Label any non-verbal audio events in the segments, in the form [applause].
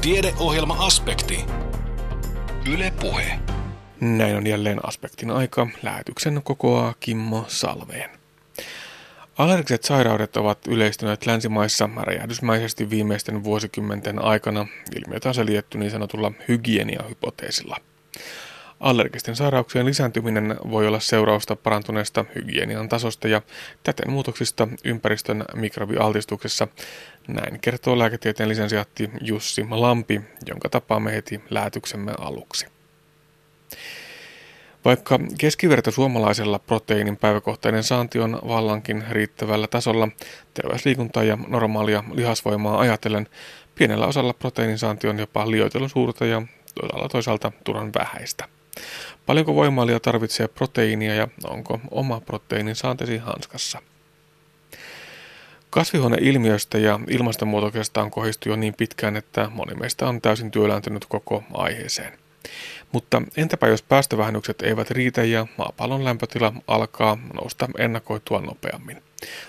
Tiedeohjelma-aspekti. Yle Puhe. Näin on jälleen aspektin aika. Lähetyksen kokoaa Kimmo Salveen. Allergiset sairaudet ovat yleistyneet länsimaissa räjähdysmäisesti viimeisten vuosikymmenten aikana. Ilmiötä on selitetty niin sanotulla hygieniahypoteesilla. Allergisten sairauksien lisääntyminen voi olla seurausta parantuneesta hygienian tasosta ja täten muutoksista ympäristön mikrobialtistuksessa. Näin kertoo lääketieteen lisensiaatti Jussi Lampi, jonka tapaamme heti lähetyksemme aluksi. Vaikka keskiverto suomalaisella proteiinin päiväkohtainen saanti on vallankin riittävällä tasolla, terveysliikuntaa ja normaalia lihasvoimaa ajatellen, pienellä osalla proteiinin saanti on jopa liioitelun suurta ja toisaalta toisaalta turhan vähäistä. Paljonko voimaalia tarvitsee proteiinia ja onko oma proteiinin saantesi hanskassa? Kasvihuoneilmiöstä ja ilmastonmuutoksesta on kohistu jo niin pitkään, että moni meistä on täysin työlääntynyt koko aiheeseen. Mutta entäpä jos päästövähennykset eivät riitä ja maapallon lämpötila alkaa nousta ennakoitua nopeammin?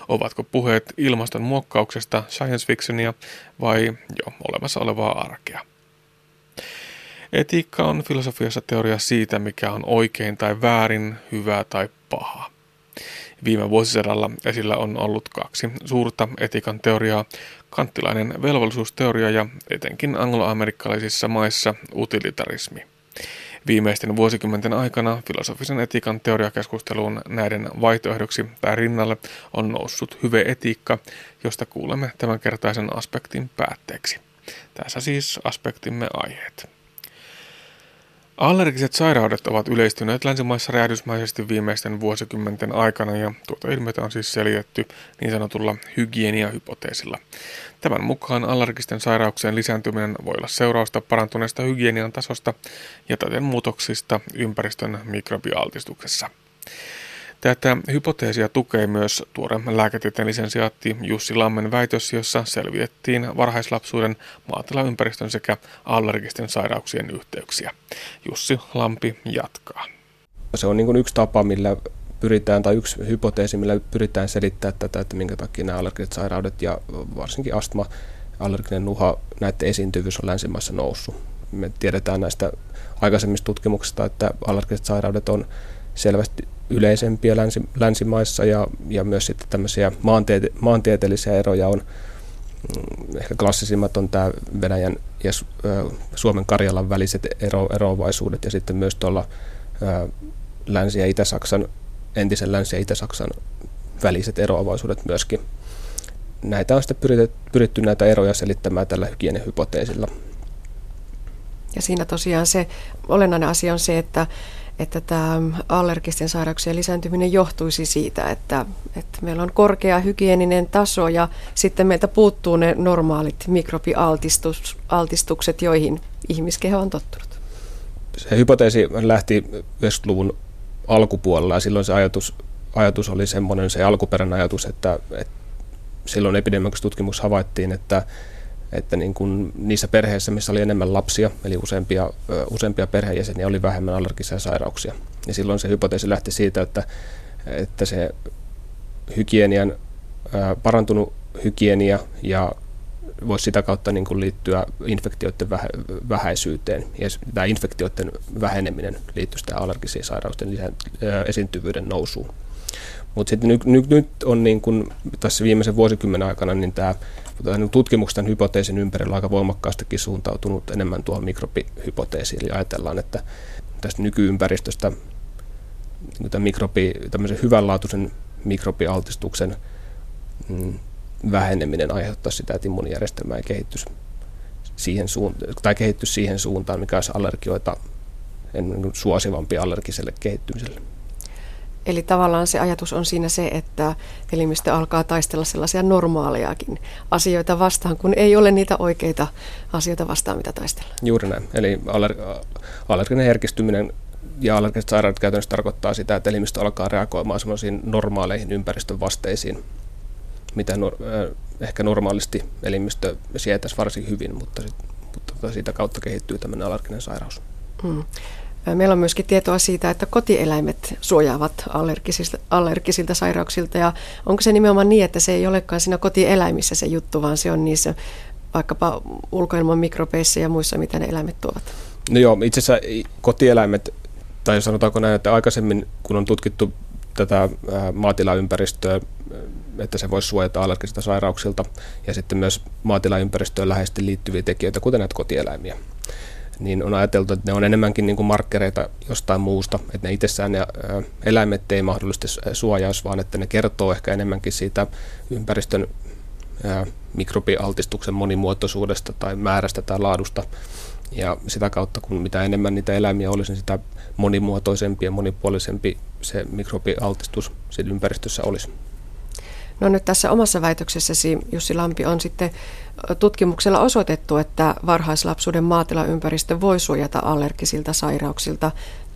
Ovatko puheet ilmaston muokkauksesta science fictionia vai jo olemassa olevaa arkea? Etiikka on filosofiassa teoria siitä, mikä on oikein tai väärin, hyvää tai pahaa. Viime vuosisadalla esillä on ollut kaksi suurta etiikan teoriaa, kanttilainen velvollisuusteoria ja etenkin angloamerikkalaisissa maissa utilitarismi. Viimeisten vuosikymmenten aikana filosofisen etiikan teoriakeskusteluun näiden vaihtoehdoksi tai rinnalle on noussut etiikka, josta kuulemme tämänkertaisen aspektin päätteeksi. Tässä siis aspektimme aiheet. Allergiset sairaudet ovat yleistyneet länsimaissa räjähdysmäisesti viimeisten vuosikymmenten aikana ja tuota ilmiötä on siis selitetty niin sanotulla hygieniahypoteesilla. Tämän mukaan allergisten sairauksien lisääntyminen voi olla seurausta parantuneesta hygienian tasosta ja täten muutoksista ympäristön mikrobialtistuksessa. Tätä hypoteesia tukee myös tuore lääketieteen lisensiaatti Jussi Lammen väitös, jossa selvitettiin varhaislapsuuden maatilaympäristön sekä allergisten sairauksien yhteyksiä. Jussi Lampi jatkaa. Se on niin yksi tapa, millä pyritään, tai yksi hypoteesi, millä pyritään selittämään tätä, että minkä takia nämä allergiset sairaudet ja varsinkin astma, allerginen nuha, näiden esiintyvyys on länsimaissa noussut. Me tiedetään näistä aikaisemmista tutkimuksista, että allergiset sairaudet on selvästi yleisempiä länsi, länsimaissa ja, ja myös sitten tämmöisiä maantiete, maantieteellisiä eroja on. Mm, ehkä klassisimmat on tämä Venäjän ja Suomen Karjalan väliset ero, eroavaisuudet ja sitten myös tuolla Länsi- ja Itä-Saksan, entisen Länsi- ja Itä-Saksan väliset eroavaisuudet myöskin. Näitä on sitten pyritty, pyritty näitä eroja selittämään tällä hygienihypoteesilla. Ja siinä tosiaan se olennainen asia on se, että että tämä allergisten sairauksien lisääntyminen johtuisi siitä, että, että meillä on korkea hygieninen taso ja sitten meiltä puuttuu ne normaalit mikrobialtistukset, joihin ihmiskeho on tottunut. Se hypoteesi lähti 90-luvun alkupuolella ja silloin se ajatus, ajatus oli semmoinen, se alkuperäinen ajatus, että, että silloin epidemiologisessa tutkimuksessa havaittiin, että että niin kuin niissä perheissä, missä oli enemmän lapsia, eli useampia, useampia perheenjäseniä, oli vähemmän allergisia sairauksia. Ja silloin se hypoteesi lähti siitä, että, että se hygienian, parantunut hygienia ja voisi sitä kautta niin kuin liittyä infektioiden vähäisyyteen. Ja tämä infektioiden väheneminen liittyy sitä allergisiin sairausten esiintyvyyden nousuun. Mutta sitten nyt, nyt, nyt on niin kuin tässä viimeisen vuosikymmenen aikana niin tämä tutkimuksen hypoteesin ympärillä aika voimakkaastikin suuntautunut enemmän tuohon mikrobihypoteesiin. Eli ajatellaan, että tästä nykyympäristöstä niin tämän mikrobi, tämmöisen hyvänlaatuisen mikrobialtistuksen mm, väheneminen aiheuttaa sitä, että immuunijärjestelmä ei kehittyisi siihen suuntaan, tai kehittyisi siihen suuntaan, mikä olisi allergioita niin suosivampi allergiselle kehittymiselle. Eli tavallaan se ajatus on siinä se, että elimistö alkaa taistella sellaisia normaalejakin asioita vastaan, kun ei ole niitä oikeita asioita vastaan, mitä taistellaan. Juuri näin. Eli aller- allerginen herkistyminen ja allergiset sairaudet käytännössä tarkoittaa sitä, että elimistö alkaa reagoimaan sellaisiin normaaleihin ympäristön vasteisiin, mitä nor- äh, ehkä normaalisti elimistö sietäisi varsin hyvin, mutta, sit, mutta siitä kautta kehittyy tämmöinen allerginen sairaus. Hmm. Meillä on myöskin tietoa siitä, että kotieläimet suojaavat allergisilta, allergisilta sairauksilta. Ja onko se nimenomaan niin, että se ei olekaan siinä kotieläimissä se juttu, vaan se on niissä vaikkapa ulkoilman mikrobeissa ja muissa, mitä ne eläimet tuovat? No joo, itse asiassa kotieläimet, tai sanotaanko näin, että aikaisemmin kun on tutkittu tätä maatilaympäristöä, että se voisi suojata allergisilta sairauksilta ja sitten myös maatilaympäristöön läheisesti liittyviä tekijöitä, kuten näitä kotieläimiä, niin on ajateltu, että ne on enemmänkin niin kuin markkereita jostain muusta, että ne itsessään ne eläimet ei mahdollisesti suojaisi, vaan että ne kertoo ehkä enemmänkin siitä ympäristön mikrobialtistuksen monimuotoisuudesta tai määrästä tai laadusta. Ja sitä kautta, kun mitä enemmän niitä eläimiä olisi, niin sitä monimuotoisempi ja monipuolisempi se mikrobialtistus siinä ympäristössä olisi. No nyt tässä omassa väitöksessäsi, Jussi Lampi, on sitten tutkimuksella osoitettu, että varhaislapsuuden maatilaympäristö voi suojata allergisilta sairauksilta.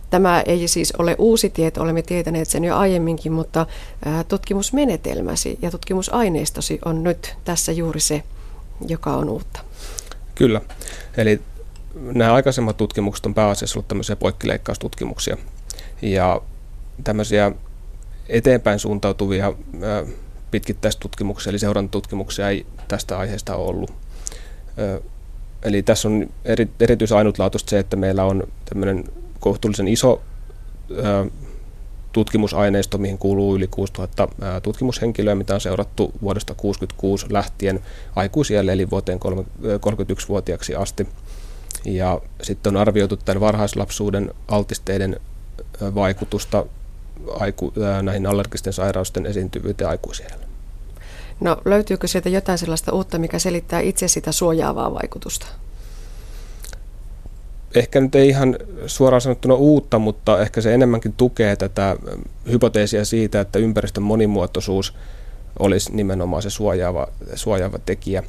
Tämä ei siis ole uusi tieto, olemme tietäneet sen jo aiemminkin, mutta tutkimusmenetelmäsi ja tutkimusaineistosi on nyt tässä juuri se, joka on uutta. Kyllä. Eli nämä aikaisemmat tutkimukset on pääasiassa ollut tämmöisiä poikkileikkaustutkimuksia. Ja tämmöisiä eteenpäin suuntautuvia pitkittäistutkimuksia, eli seurantatutkimuksia ei tästä aiheesta ollut. Eli tässä on eri, erityisen ainutlaatuista se, että meillä on tämmöinen kohtuullisen iso tutkimusaineisto, mihin kuuluu yli 6000 tutkimushenkilöä, mitä on seurattu vuodesta 1966 lähtien aikuisielle eli vuoteen 31-vuotiaaksi asti. Ja sitten on arvioitu tämän varhaislapsuuden altisteiden vaikutusta aiku, näihin allergisten sairausten esiintyvyyteen aikuisiellä. No löytyykö sieltä jotain sellaista uutta, mikä selittää itse sitä suojaavaa vaikutusta? Ehkä nyt ei ihan suoraan sanottuna uutta, mutta ehkä se enemmänkin tukee tätä hypoteesia siitä, että ympäristön monimuotoisuus olisi nimenomaan se suojaava, suojaava tekijä.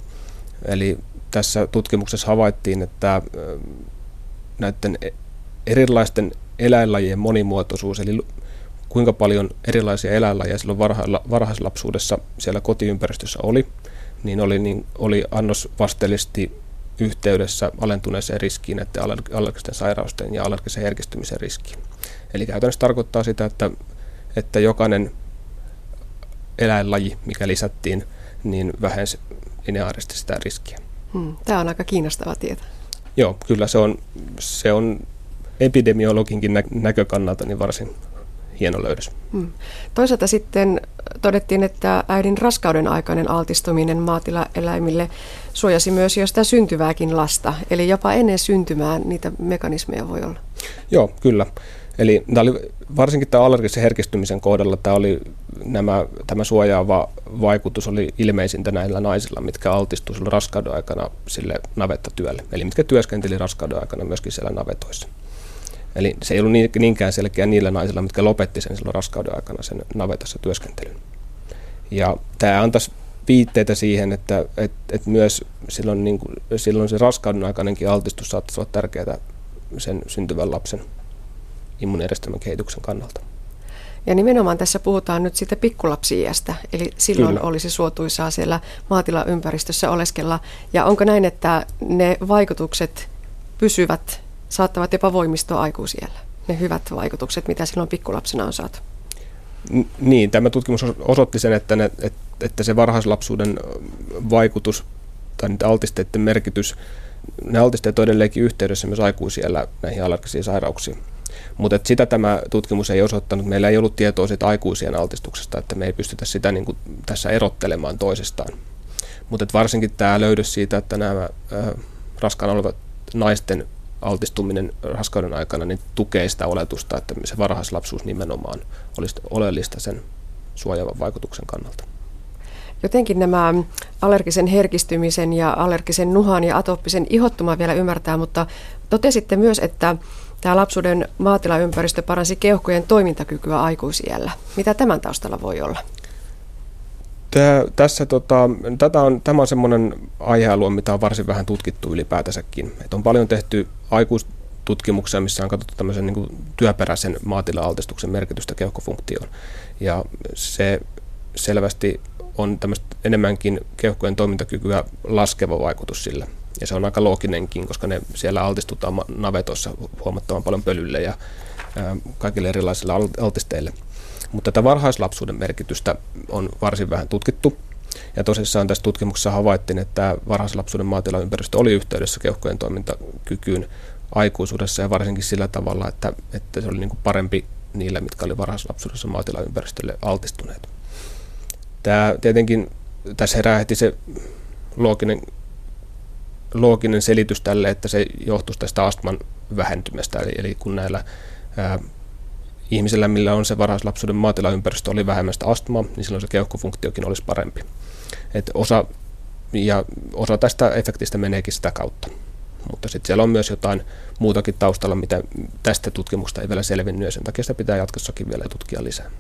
Eli tässä tutkimuksessa havaittiin, että näiden e-, erilaisten eläinlajien monimuotoisuus, eli kuinka paljon erilaisia eläinlajeja silloin varhaislapsuudessa siellä kotiympäristössä oli, niin oli, niin oli annos vasteellisesti yhteydessä alentuneeseen riskiin, että allergisten sairausten ja allergisen herkistymisen riskiin. Eli käytännössä tarkoittaa sitä, että, että jokainen eläinlaji, mikä lisättiin, niin vähensi lineaarisesti sitä riskiä. Hmm, tämä on aika kiinnostava tieto. Joo, kyllä se on, se on epidemiologinkin nä- näkökannalta niin varsin hieno löydös. Hmm. Toisaalta sitten todettiin, että äidin raskauden aikainen altistuminen maatilaeläimille suojasi myös jo sitä syntyvääkin lasta. Eli jopa ennen syntymää niitä mekanismeja voi olla. Joo, kyllä. Eli tämä oli, varsinkin tämä allergisen herkistymisen kohdalla tämä, oli, nämä, tämä suojaava vaikutus oli ilmeisintä näillä naisilla, mitkä altistuivat raskauden aikana sille navettatyölle. Eli mitkä työskenteli raskauden aikana myöskin siellä navetoissa. Eli se ei ollut niinkään selkeä niillä naisilla, mitkä lopetti sen silloin raskauden aikana sen navetassa työskentelyn. Ja tämä antaisi viitteitä siihen, että et, et myös silloin, niin kuin, silloin se raskauden aikainenkin altistus saattaisi olla tärkeää sen syntyvän lapsen immuunijärjestelmän kehityksen kannalta. Ja nimenomaan tässä puhutaan nyt siitä pikkulapsiiästä, eli silloin Kyllä. olisi suotuisaa siellä maatilaympäristössä oleskella. Ja onko näin, että ne vaikutukset pysyvät saattavat jopa voimistua aikuisiellä, ne hyvät vaikutukset, mitä silloin pikkulapsena on saatu. Niin, tämä tutkimus osoitti sen, että, ne, että se varhaislapsuuden vaikutus tai niiden altisteiden merkitys, ne altisteet on edelleenkin yhteydessä myös aikuisiellä näihin allergisiin sairauksiin. Mutta sitä tämä tutkimus ei osoittanut. Meillä ei ollut tietoa siitä aikuisien altistuksesta, että me ei pystytä sitä niin kuin tässä erottelemaan toisestaan. Mutta varsinkin tämä löydös siitä, että nämä äh, raskaana olevat naisten altistuminen raskauden aikana niin tukee sitä oletusta, että se varhaislapsuus nimenomaan olisi oleellista sen suojaavan vaikutuksen kannalta. Jotenkin nämä allergisen herkistymisen ja allergisen nuhan ja atooppisen ihottuman vielä ymmärtää, mutta totesitte myös, että tämä lapsuuden maatilaympäristö paransi keuhkojen toimintakykyä aikuisiellä. Mitä tämän taustalla voi olla? Tää, tässä, tota, tätä on, tämä on semmoinen aihealue, mitä on varsin vähän tutkittu ylipäätänsäkin. Et on paljon tehty aikuistutkimuksia, missä on katsottu tämmöisen niin kuin työperäisen maatila-altistuksen merkitystä keuhkofunktioon. Ja se selvästi on enemmänkin keuhkojen toimintakykyä laskeva vaikutus sillä. Ja se on aika looginenkin, koska ne siellä altistutaan navetossa huomattavan paljon pölylle ja ää, kaikille erilaisille altisteille. Mutta tätä varhaislapsuuden merkitystä on varsin vähän tutkittu. Ja tosissaan tässä tutkimuksessa havaittiin, että varhaislapsuuden maatilaympäristö oli yhteydessä keuhkojen toimintakykyyn aikuisuudessa ja varsinkin sillä tavalla, että, että se oli niin kuin parempi niille, mitkä oli varhaislapsuudessa maatilaympäristölle altistuneet. Tämä tietenkin tässä herää heti se looginen, looginen selitys tälle, että se johtuisi tästä astman vähentymästä. Eli, eli kun näillä ää, ihmisillä, millä on se varhaislapsuuden maatilaympäristö, oli vähemmän astmaa, niin silloin se keuhkofunktiokin olisi parempi. Et osa, ja osa tästä efektistä meneekin sitä kautta. Mutta sitten siellä on myös jotain muutakin taustalla, mitä tästä tutkimusta ei vielä selvinnyt, ja sen takia sitä pitää jatkossakin vielä tutkia lisää.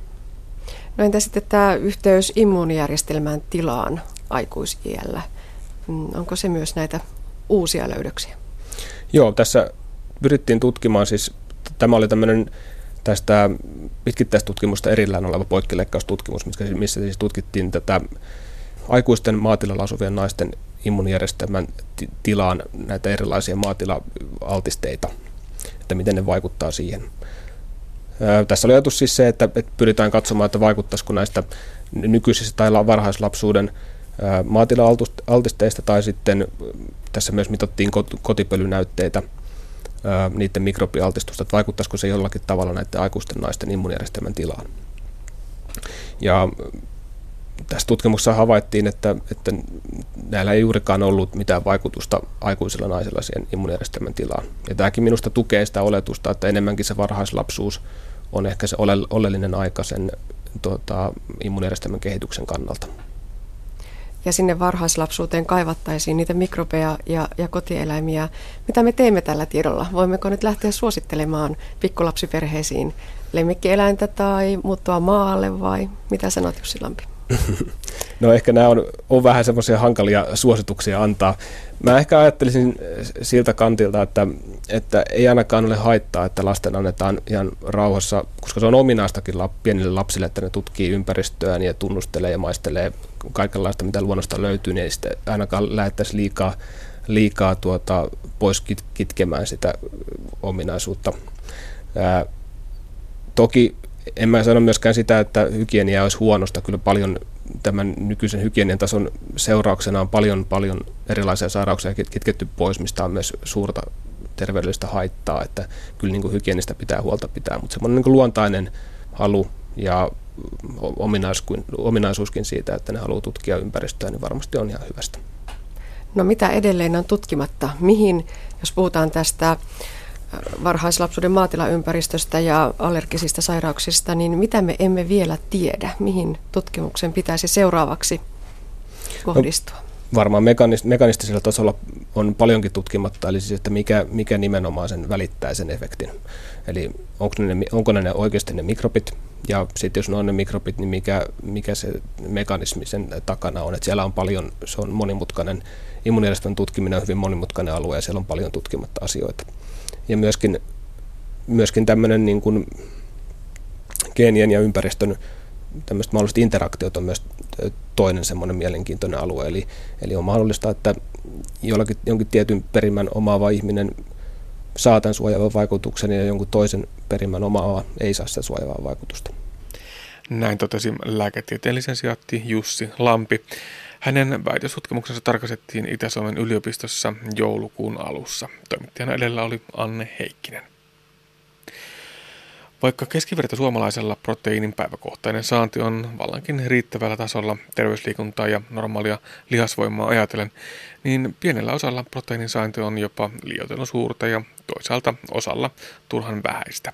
No entä sitten tämä yhteys immuunijärjestelmän tilaan aikuisiällä? Mm, onko se myös näitä uusia löydöksiä? Joo, tässä pyrittiin tutkimaan siis, tämä oli tämmöinen tästä pitkittäistutkimusta erillään oleva poikkileikkaustutkimus, missä siis tutkittiin tätä aikuisten maatilalla asuvien naisten immunijärjestelmän tilaan näitä erilaisia maatila-altisteita, että miten ne vaikuttaa siihen. Tässä oli ajatus siis se, että, pyritään katsomaan, että vaikuttaisiko näistä nykyisistä tai varhaislapsuuden maatila-altisteista tai sitten tässä myös mitattiin kotipölynäytteitä niiden mikrobialtistusta, että vaikuttaisiko se jollakin tavalla näiden aikuisten naisten immunijärjestelmän tilaan. Ja tässä tutkimuksessa havaittiin, että, että näillä ei juurikaan ollut mitään vaikutusta aikuisilla naisilla siihen immunijärjestelmän tilaan. Ja tämäkin minusta tukee sitä oletusta, että enemmänkin se varhaislapsuus on ehkä se ole, oleellinen aika sen tuota, immunijärjestelmän kehityksen kannalta. Ja sinne varhaislapsuuteen kaivattaisiin niitä mikrobeja ja, ja kotieläimiä. Mitä me teemme tällä tiedolla? Voimmeko nyt lähteä suosittelemaan pikkulapsiperheisiin lemmikkieläintä tai muuttua maalle vai mitä sanot Jussi Lampi? No ehkä nämä on, on vähän semmoisia hankalia suosituksia antaa. Mä ehkä ajattelisin siltä kantilta, että, että ei ainakaan ole haittaa, että lasten annetaan ihan rauhassa, koska se on ominaistakin pienille lapsille, että ne tutkii ympäristöään ja tunnustelee ja maistelee kaikenlaista, mitä luonnosta löytyy, niin ei sitten ainakaan lähettäisi liikaa, liikaa tuota, pois kitkemään sitä ominaisuutta. Ää, toki en mä sano myöskään sitä, että hygienia olisi huonosta. Kyllä paljon tämän nykyisen hygienian tason seurauksena on paljon, paljon erilaisia sairauksia kitketty pois, mistä on myös suurta terveydellistä haittaa, että kyllä niin kuin hygienistä pitää huolta pitää, mutta semmoinen niin kuin luontainen halu ja ominaisuuskin siitä, että ne haluaa tutkia ympäristöä, niin varmasti on ihan hyvästä. No mitä edelleen on tutkimatta? Mihin, jos puhutaan tästä varhaislapsuuden maatilaympäristöstä ja allergisista sairauksista, niin mitä me emme vielä tiedä? Mihin tutkimuksen pitäisi seuraavaksi kohdistua? No, varmaan mekanist- mekanistisella tasolla on paljonkin tutkimatta, eli siis, että mikä, mikä nimenomaan sen välittää sen efektin. Eli onko ne, onko ne oikeasti ne mikrobit, ja sitten jos ne on ne mikrobit, niin mikä, mikä se mekanismi sen takana on. Että siellä on paljon, se on monimutkainen, immunijärjestelmän tutkiminen on hyvin monimutkainen alue, ja siellä on paljon tutkimatta asioita. Ja myöskin, myöskin tämmöinen niin kuin geenien ja ympäristön tämmöiset mahdolliset interaktiot on myös toinen semmoinen mielenkiintoinen alue. Eli, eli on mahdollista, että jollakin, jonkin tietyn perimän omaava ihminen saa tämän suojaavan vaikutuksen ja jonkun toisen perimän omaava ei saa sitä suojaavaa vaikutusta. Näin totesi lääketieteen lisensiaatti Jussi Lampi. Hänen väitöstutkimuksensa tarkastettiin Itä-Suomen yliopistossa joulukuun alussa. Toimittajana edellä oli Anne Heikkinen. Vaikka keskiverto suomalaisella proteiinin päiväkohtainen saanti on vallankin riittävällä tasolla terveysliikuntaa ja normaalia lihasvoimaa ajatellen, niin pienellä osalla proteiinin saanti on jopa liioitelun suurta ja toisaalta osalla turhan vähäistä.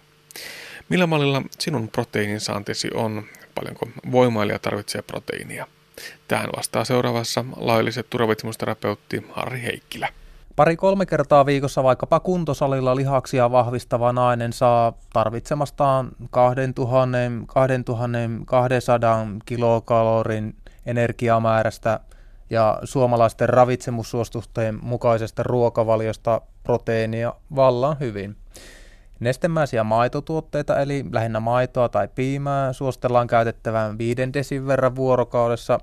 Millä mallilla sinun proteiinin saantisi on? Paljonko voimailija tarvitsee proteiinia? Tähän vastaa seuraavassa lailliset turvavitsemusterapeutti Harri Heikkilä. Pari-kolme kertaa viikossa vaikkapa kuntosalilla lihaksia vahvistava nainen saa tarvitsemastaan 2000-2200 kilokalorin energiamäärästä ja suomalaisten ravitsemussuostusten mukaisesta ruokavaliosta proteiinia vallan hyvin. Nestemäisiä maitotuotteita, eli lähinnä maitoa tai piimää, suositellaan käytettävän 5 desin verran vuorokaudessa.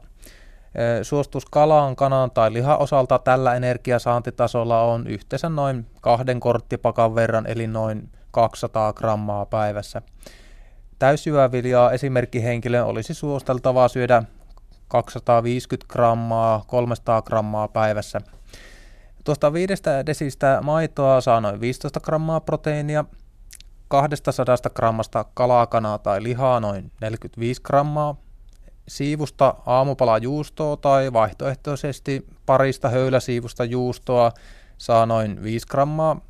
Suostus kalaan, kanan tai lihan osalta tällä energiasaantitasolla on yhteensä noin kahden korttipakan verran, eli noin 200 grammaa päivässä. Täysjyväviljaa esimerkkihenkilön olisi suosteltavaa syödä 250 grammaa, 300 grammaa päivässä. Tuosta viidestä desistä maitoa saa noin 15 grammaa proteiinia, 200 grammasta kalakanaa tai lihaa noin 45 grammaa, siivusta aamupala juustoa tai vaihtoehtoisesti parista höyläsiivusta juustoa saa noin 5 grammaa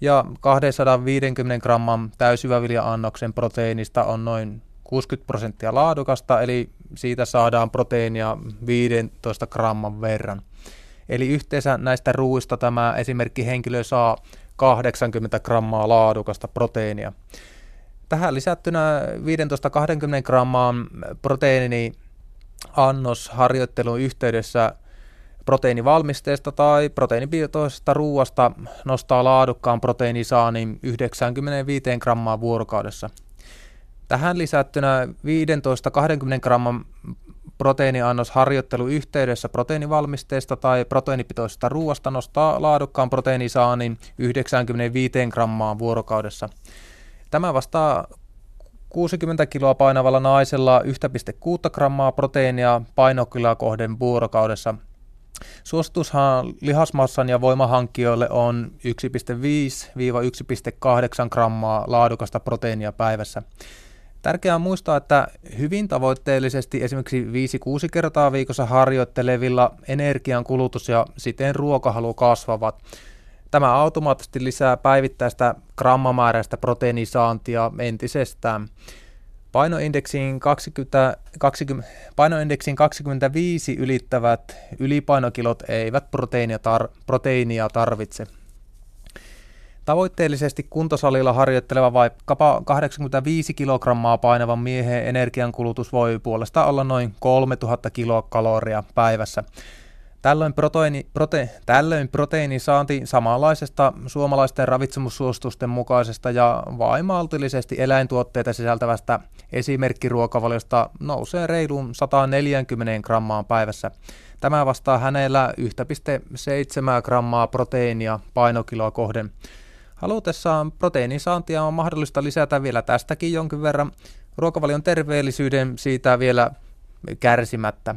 ja 250 gramman täysyvävilja-annoksen proteiinista on noin 60 prosenttia laadukasta, eli siitä saadaan proteiinia 15 gramman verran. Eli yhteensä näistä ruuista tämä esimerkki henkilö saa 80 grammaa laadukasta proteiinia. Tähän lisättynä 15-20 gramman proteiini annos harjoittelun yhteydessä proteiinivalmisteesta tai proteiinipitoisesta ruuasta nostaa laadukkaan proteiinisaanin 95 grammaa vuorokaudessa. Tähän lisättynä 15-20 gramman proteiiniannos harjoittelu yhteydessä proteiinivalmisteesta tai proteiinipitoisesta ruuasta nostaa laadukkaan proteiinisaanin 95 grammaa vuorokaudessa. Tämä vastaa 60 kiloa painavalla naisella 1,6 grammaa proteiinia painokilaa kohden vuorokaudessa. Suositushan lihasmassan ja voimahankkijoille on 1,5-1,8 grammaa laadukasta proteiinia päivässä. Tärkeää on muistaa, että hyvin tavoitteellisesti esimerkiksi 5-6 kertaa viikossa harjoittelevilla energian kulutus ja siten ruokahalu kasvavat. Tämä automaattisesti lisää päivittäistä grammamääräistä proteiinisaantia entisestään. Painoindeksiin, 20, 20, painoindeksiin 25 ylittävät ylipainokilot eivät proteiinia, tar, proteiinia tarvitse. Tavoitteellisesti kuntosalilla harjoitteleva vaikkapa 85 kilogrammaa painavan miehen energiankulutus voi puolestaan olla noin 3000 kilokaloria päivässä. Tällöin, proteiini, prote, tällöin proteiinisaanti samanlaisesta suomalaisten ravitsemussuositusten mukaisesta ja vain maltillisesti eläintuotteita sisältävästä esimerkkiruokavaliosta nousee reiluun 140 grammaan päivässä. Tämä vastaa hänellä 1,7 grammaa proteiinia painokiloa kohden. Halutessaan proteiinisaantia on mahdollista lisätä vielä tästäkin jonkin verran ruokavalion terveellisyyden siitä vielä kärsimättä.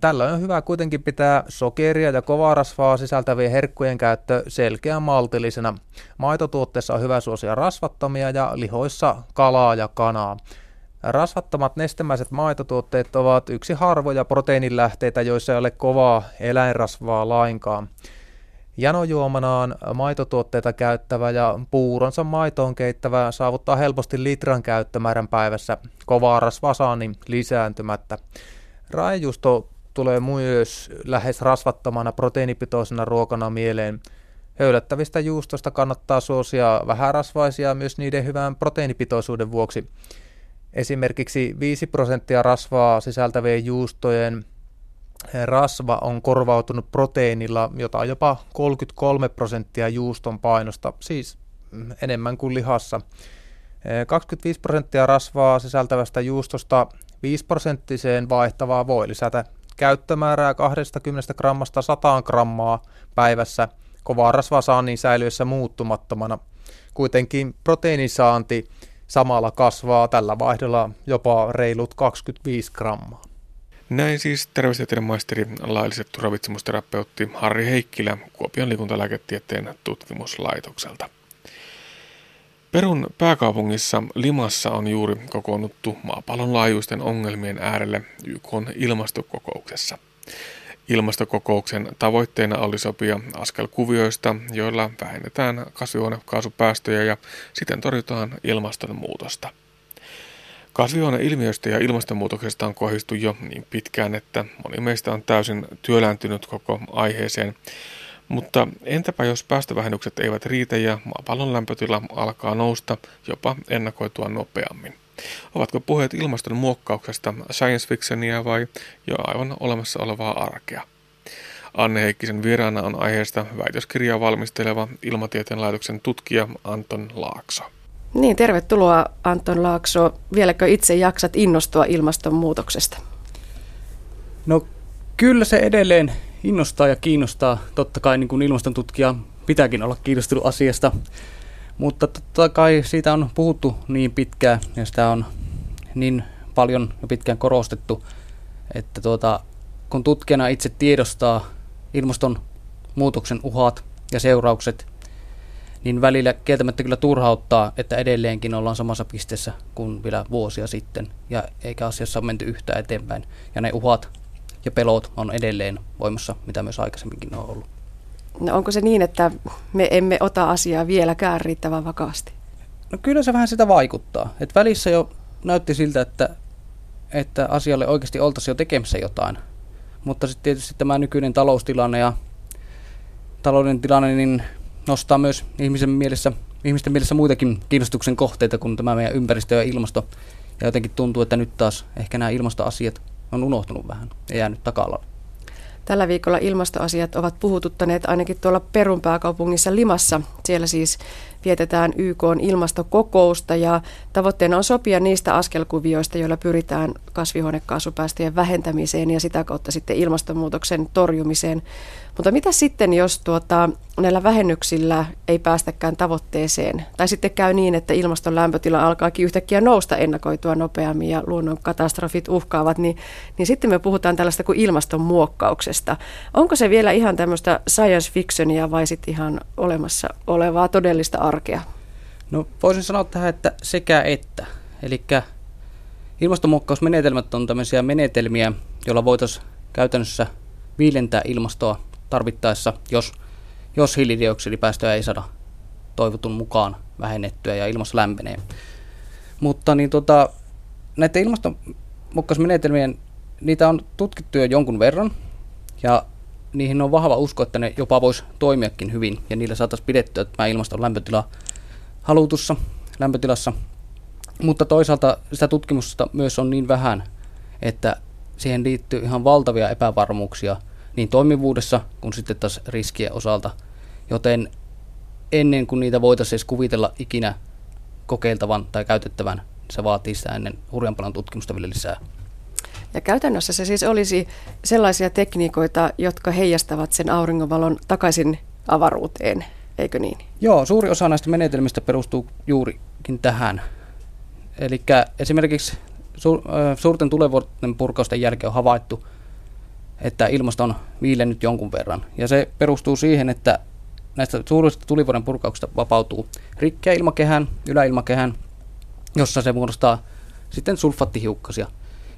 Tällöin on hyvä kuitenkin pitää sokeria ja kovaa rasvaa sisältävien herkkujen käyttö selkeän maltillisena. Maitotuotteessa on hyvä suosia rasvattomia ja lihoissa kalaa ja kanaa. Rasvattomat nestemäiset maitotuotteet ovat yksi harvoja proteiinilähteitä, joissa ei ole kovaa eläinrasvaa lainkaan. Janojuomanaan maitotuotteita käyttävä ja puuronsa maitoon keittävä saavuttaa helposti litran käyttömäärän päivässä kovaa rasvasaannin lisääntymättä. Raajusto tulee myös lähes rasvattomana proteiinipitoisena ruokana mieleen. Höylättävistä juustosta kannattaa suosia vähärasvaisia myös niiden hyvän proteiinipitoisuuden vuoksi. Esimerkiksi 5 prosenttia rasvaa sisältävien juustojen rasva on korvautunut proteiinilla, jota on jopa 33 prosenttia juuston painosta, siis enemmän kuin lihassa. 25 prosenttia rasvaa sisältävästä juustosta 5 prosenttiseen vaihtavaa voi lisätä käyttömäärää 20 grammasta 100 grammaa päivässä kovaa rasvasaannin säilyessä muuttumattomana. Kuitenkin proteiinisaanti samalla kasvaa tällä vaihdolla jopa reilut 25 grammaa. Näin siis terveystieteen maisteri laillisettu ravitsemusterapeutti Harri Heikkilä Kuopion liikuntalääketieteen tutkimuslaitokselta. Perun pääkaupungissa Limassa on juuri kokoonnuttu maapallon laajuisten ongelmien äärelle YK ilmastokokouksessa. Ilmastokokouksen tavoitteena oli sopia askelkuvioista, joilla vähennetään kasvihuonekaasupäästöjä ja siten torjutaan ilmastonmuutosta. Kasvihuoneilmiöstä ja ilmastonmuutoksesta on kohdistu jo niin pitkään, että moni meistä on täysin työlääntynyt koko aiheeseen. Mutta entäpä jos päästövähennykset eivät riitä ja maapallon lämpötila alkaa nousta jopa ennakoitua nopeammin? Ovatko puheet ilmaston muokkauksesta science fictionia vai jo aivan olemassa olevaa arkea? Anne Heikkisen vieraana on aiheesta väitöskirjaa valmisteleva Ilmatieteen laitoksen tutkija Anton Laakso. Niin, tervetuloa Anton Laakso. Vieläkö itse jaksat innostua ilmastonmuutoksesta? No kyllä se edelleen innostaa ja kiinnostaa. Totta kai niin kuin ilmaston tutkija pitääkin olla kiinnostunut asiasta. Mutta totta kai siitä on puhuttu niin pitkään ja sitä on niin paljon ja pitkään korostettu, että tuota, kun tutkijana itse tiedostaa ilmastonmuutoksen uhat ja seuraukset, niin välillä kieltämättä kyllä turhauttaa, että edelleenkin ollaan samassa pisteessä kuin vielä vuosia sitten, ja eikä asiassa ole menty yhtään eteenpäin. Ja ne uhat ja pelot on edelleen voimassa, mitä myös aikaisemminkin on ollut. No onko se niin, että me emme ota asiaa vieläkään riittävän vakaasti? No kyllä se vähän sitä vaikuttaa. Et välissä jo näytti siltä, että, että asialle oikeasti oltaisiin jo tekemässä jotain. Mutta sitten tietysti tämä nykyinen taloustilanne ja talouden tilanne niin nostaa myös ihmisen mielessä, ihmisten mielessä muitakin kiinnostuksen kohteita kuin tämä meidän ympäristö ja ilmasto. Ja jotenkin tuntuu, että nyt taas ehkä nämä ilmastoasiat on unohtunut vähän ja jäänyt taka Tällä viikolla ilmastoasiat ovat puhututtaneet ainakin tuolla Perun pääkaupungissa Limassa. Siellä siis vietetään YK ilmastokokousta ja tavoitteena on sopia niistä askelkuvioista, joilla pyritään kasvihuonekaasupäästöjen vähentämiseen ja sitä kautta sitten ilmastonmuutoksen torjumiseen. Mutta mitä sitten, jos tuota, näillä vähennyksillä ei päästäkään tavoitteeseen? Tai sitten käy niin, että ilmaston lämpötila alkaakin yhtäkkiä nousta ennakoitua nopeammin ja luonnon katastrofit uhkaavat, niin, niin sitten me puhutaan tällaista kuin ilmastonmuokkauksesta. Onko se vielä ihan tämmöistä science fictionia vai sitten ihan olemassa olevaa todellista arkea? No voisin sanoa tähän, että sekä että. Eli ilmastonmuokkausmenetelmät on tämmöisiä menetelmiä, joilla voitaisiin käytännössä viilentää ilmastoa tarvittaessa, jos, jos hiilidioksidipäästöjä ei saada toivotun mukaan vähennettyä ja ilmasto lämpenee. Mutta niin tota, näiden ilmastonmuokkausmenetelmien, niitä on tutkittu jo jonkun verran ja niihin on vahva usko, että ne jopa voisi toimiakin hyvin ja niillä saataisiin pidettyä tämä ilmaston lämpötila halutussa lämpötilassa. Mutta toisaalta sitä tutkimusta myös on niin vähän, että siihen liittyy ihan valtavia epävarmuuksia niin toimivuudessa kuin sitten taas riskien osalta. Joten ennen kuin niitä voitaisiin edes kuvitella ikinä kokeiltavan tai käytettävän, se vaatii sitä ennen hurjan paljon tutkimusta vielä lisää. Ja käytännössä se siis olisi sellaisia tekniikoita, jotka heijastavat sen auringonvalon takaisin avaruuteen, eikö niin? Joo, suuri osa näistä menetelmistä perustuu juurikin tähän. Eli esimerkiksi suurten tulevuuden purkausten jälkeen on havaittu, että ilmasto on viilennyt jonkun verran. Ja se perustuu siihen, että näistä suurista tulivuoden purkauksista vapautuu rikkeä ilmakehään, yläilmakehään, jossa se muodostaa sitten sulfaattihiukkasia.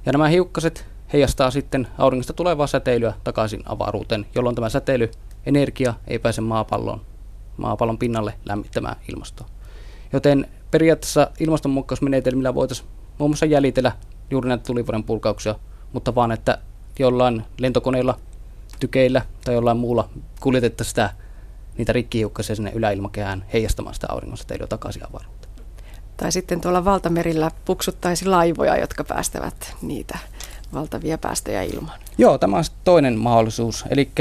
Ja nämä hiukkaset heijastaa sitten auringosta tulevaa säteilyä takaisin avaruuteen, jolloin tämä säteilyenergia ei pääse maapallon, maapallon pinnalle lämmittämään ilmastoa. Joten periaatteessa ilmastonmuokkausmenetelmillä voitaisiin muun muassa jäljitellä juuri näitä tulivuoden purkauksia, mutta vaan että jollain lentokoneella, tykeillä tai jollain muulla kuljetettaisiin sitä niitä rikkihiukkasia sinne yläilmakehään heijastamaan sitä auringonsäteilyä takaisin avaruuteen. Tai sitten tuolla valtamerillä puksuttaisi laivoja, jotka päästävät niitä valtavia päästöjä ilmaan. Joo, tämä on toinen mahdollisuus. Eli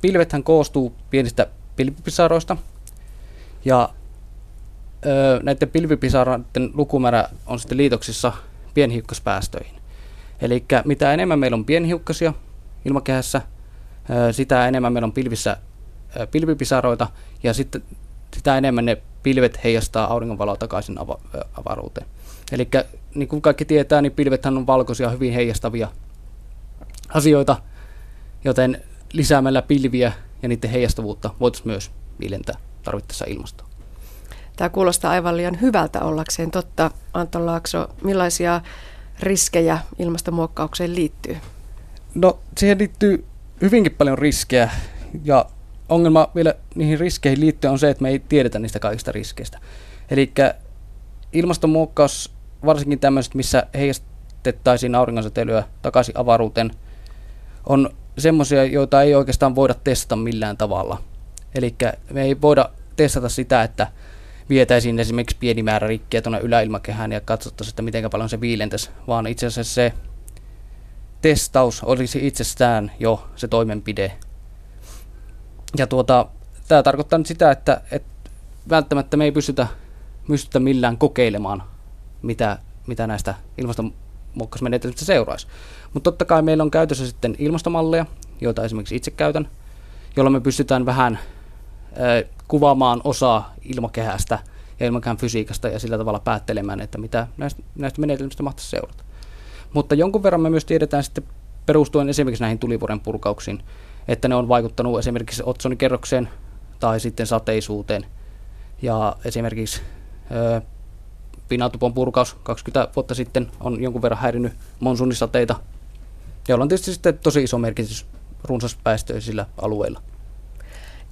pilvethän koostuu pienistä pilvipisaroista. Ja ö, näiden pilvipisaroiden lukumäärä on sitten liitoksissa pienhiukkaspäästöihin. Eli mitä enemmän meillä on pienhiukkasia ilmakehässä, sitä enemmän meillä on pilvissä pilvipisaroita ja sitten sitä enemmän ne pilvet heijastaa auringonvaloa takaisin ava- avaruuteen. Eli niin kuin kaikki tietää, niin pilvethän on valkoisia, hyvin heijastavia asioita, joten lisäämällä pilviä ja niiden heijastavuutta voitaisiin myös viilentää tarvittaessa ilmastoa. Tämä kuulostaa aivan liian hyvältä ollakseen totta. Anton Laakso, millaisia riskejä ilmastonmuokkaukseen liittyy? No siihen liittyy hyvinkin paljon riskejä ja ongelma vielä niihin riskeihin liittyen on se, että me ei tiedetä niistä kaikista riskeistä. Eli ilmastonmuokkaus, varsinkin tämmöiset, missä heijastettaisiin auringonsäteilyä takaisin avaruuteen, on semmoisia, joita ei oikeastaan voida testata millään tavalla. Eli me ei voida testata sitä, että vietäisiin esimerkiksi pieni määrä rikkiä tuonne yläilmakehään ja katsottaisiin, että miten paljon se viilentäisi, vaan itse asiassa se testaus olisi itsestään jo se toimenpide. Ja tuota, tämä tarkoittaa nyt sitä, että, että välttämättä me ei pystytä, pystytä millään kokeilemaan, mitä, mitä näistä ilmastonmuokkausmenetelmistä seuraisi. Mutta totta kai meillä on käytössä sitten ilmastomalleja, joita esimerkiksi itse käytän, jolloin me pystytään vähän kuvaamaan osaa ilmakehästä ja ilmakehän fysiikasta ja sillä tavalla päättelemään, että mitä näistä, näistä menetelmistä mahtaisi seurata. Mutta jonkun verran me myös tiedetään sitten perustuen esimerkiksi näihin tulivuoren purkauksiin, että ne on vaikuttanut esimerkiksi otsonikerrokseen tai sitten sateisuuteen. Ja esimerkiksi ö, pinatupon purkaus 20 vuotta sitten on jonkun verran häirinyt monsuunisateita, jolla on tietysti sitten tosi iso merkitys runsaspäästöisillä alueilla.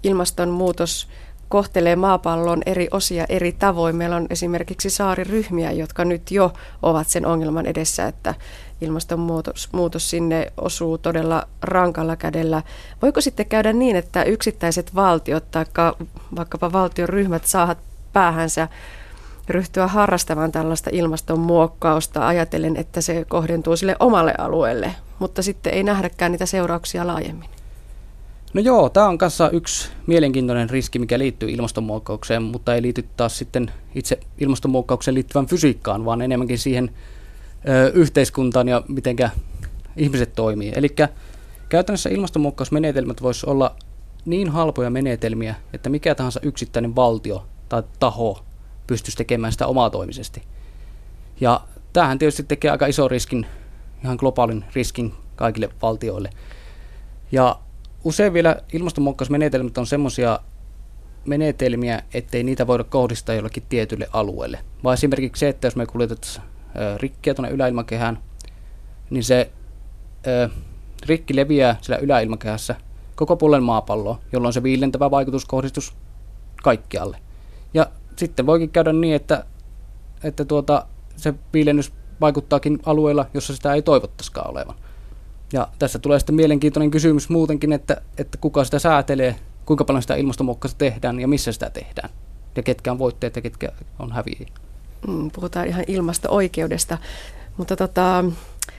Ilmastonmuutos kohtelee maapallon eri osia eri tavoin. Meillä on esimerkiksi saariryhmiä, jotka nyt jo ovat sen ongelman edessä, että ilmastonmuutos muutos sinne osuu todella rankalla kädellä. Voiko sitten käydä niin, että yksittäiset valtiot tai vaikkapa valtion ryhmät saavat päähänsä ryhtyä harrastamaan tällaista ilmastonmuokkausta ajatellen, että se kohdentuu sille omalle alueelle, mutta sitten ei nähdäkään niitä seurauksia laajemmin? No joo, tämä on kanssa yksi mielenkiintoinen riski, mikä liittyy ilmastonmuokkaukseen, mutta ei liity taas sitten itse ilmastonmuokkaukseen liittyvän fysiikkaan, vaan enemmänkin siihen yhteiskuntaan ja miten ihmiset toimii. Eli käytännössä ilmastonmuokkausmenetelmät voisi olla niin halpoja menetelmiä, että mikä tahansa yksittäinen valtio tai taho pystyisi tekemään sitä omatoimisesti. Ja tämähän tietysti tekee aika iso riskin, ihan globaalin riskin kaikille valtioille. Ja usein vielä ilmastonmuokkausmenetelmät on semmoisia menetelmiä, ettei niitä voida kohdistaa jollekin tietylle alueelle. Vaan esimerkiksi se, että jos me kuljetetaan rikkiä tuonne yläilmakehään, niin se rikki leviää siellä yläilmakehässä koko puolen maapalloa, jolloin se viilentävä vaikutus kohdistus kaikkialle. Ja sitten voikin käydä niin, että, että tuota, se viilennys vaikuttaakin alueella, jossa sitä ei toivottaisikaan olevan. Ja tässä tulee sitten mielenkiintoinen kysymys muutenkin, että, että kuka sitä säätelee, kuinka paljon sitä ilmastonmuokkausta tehdään ja missä sitä tehdään. Ja ketkä on voitteet ja ketkä on häviäjiä. Mm, puhutaan ihan ilmasto-oikeudesta. Mutta tota,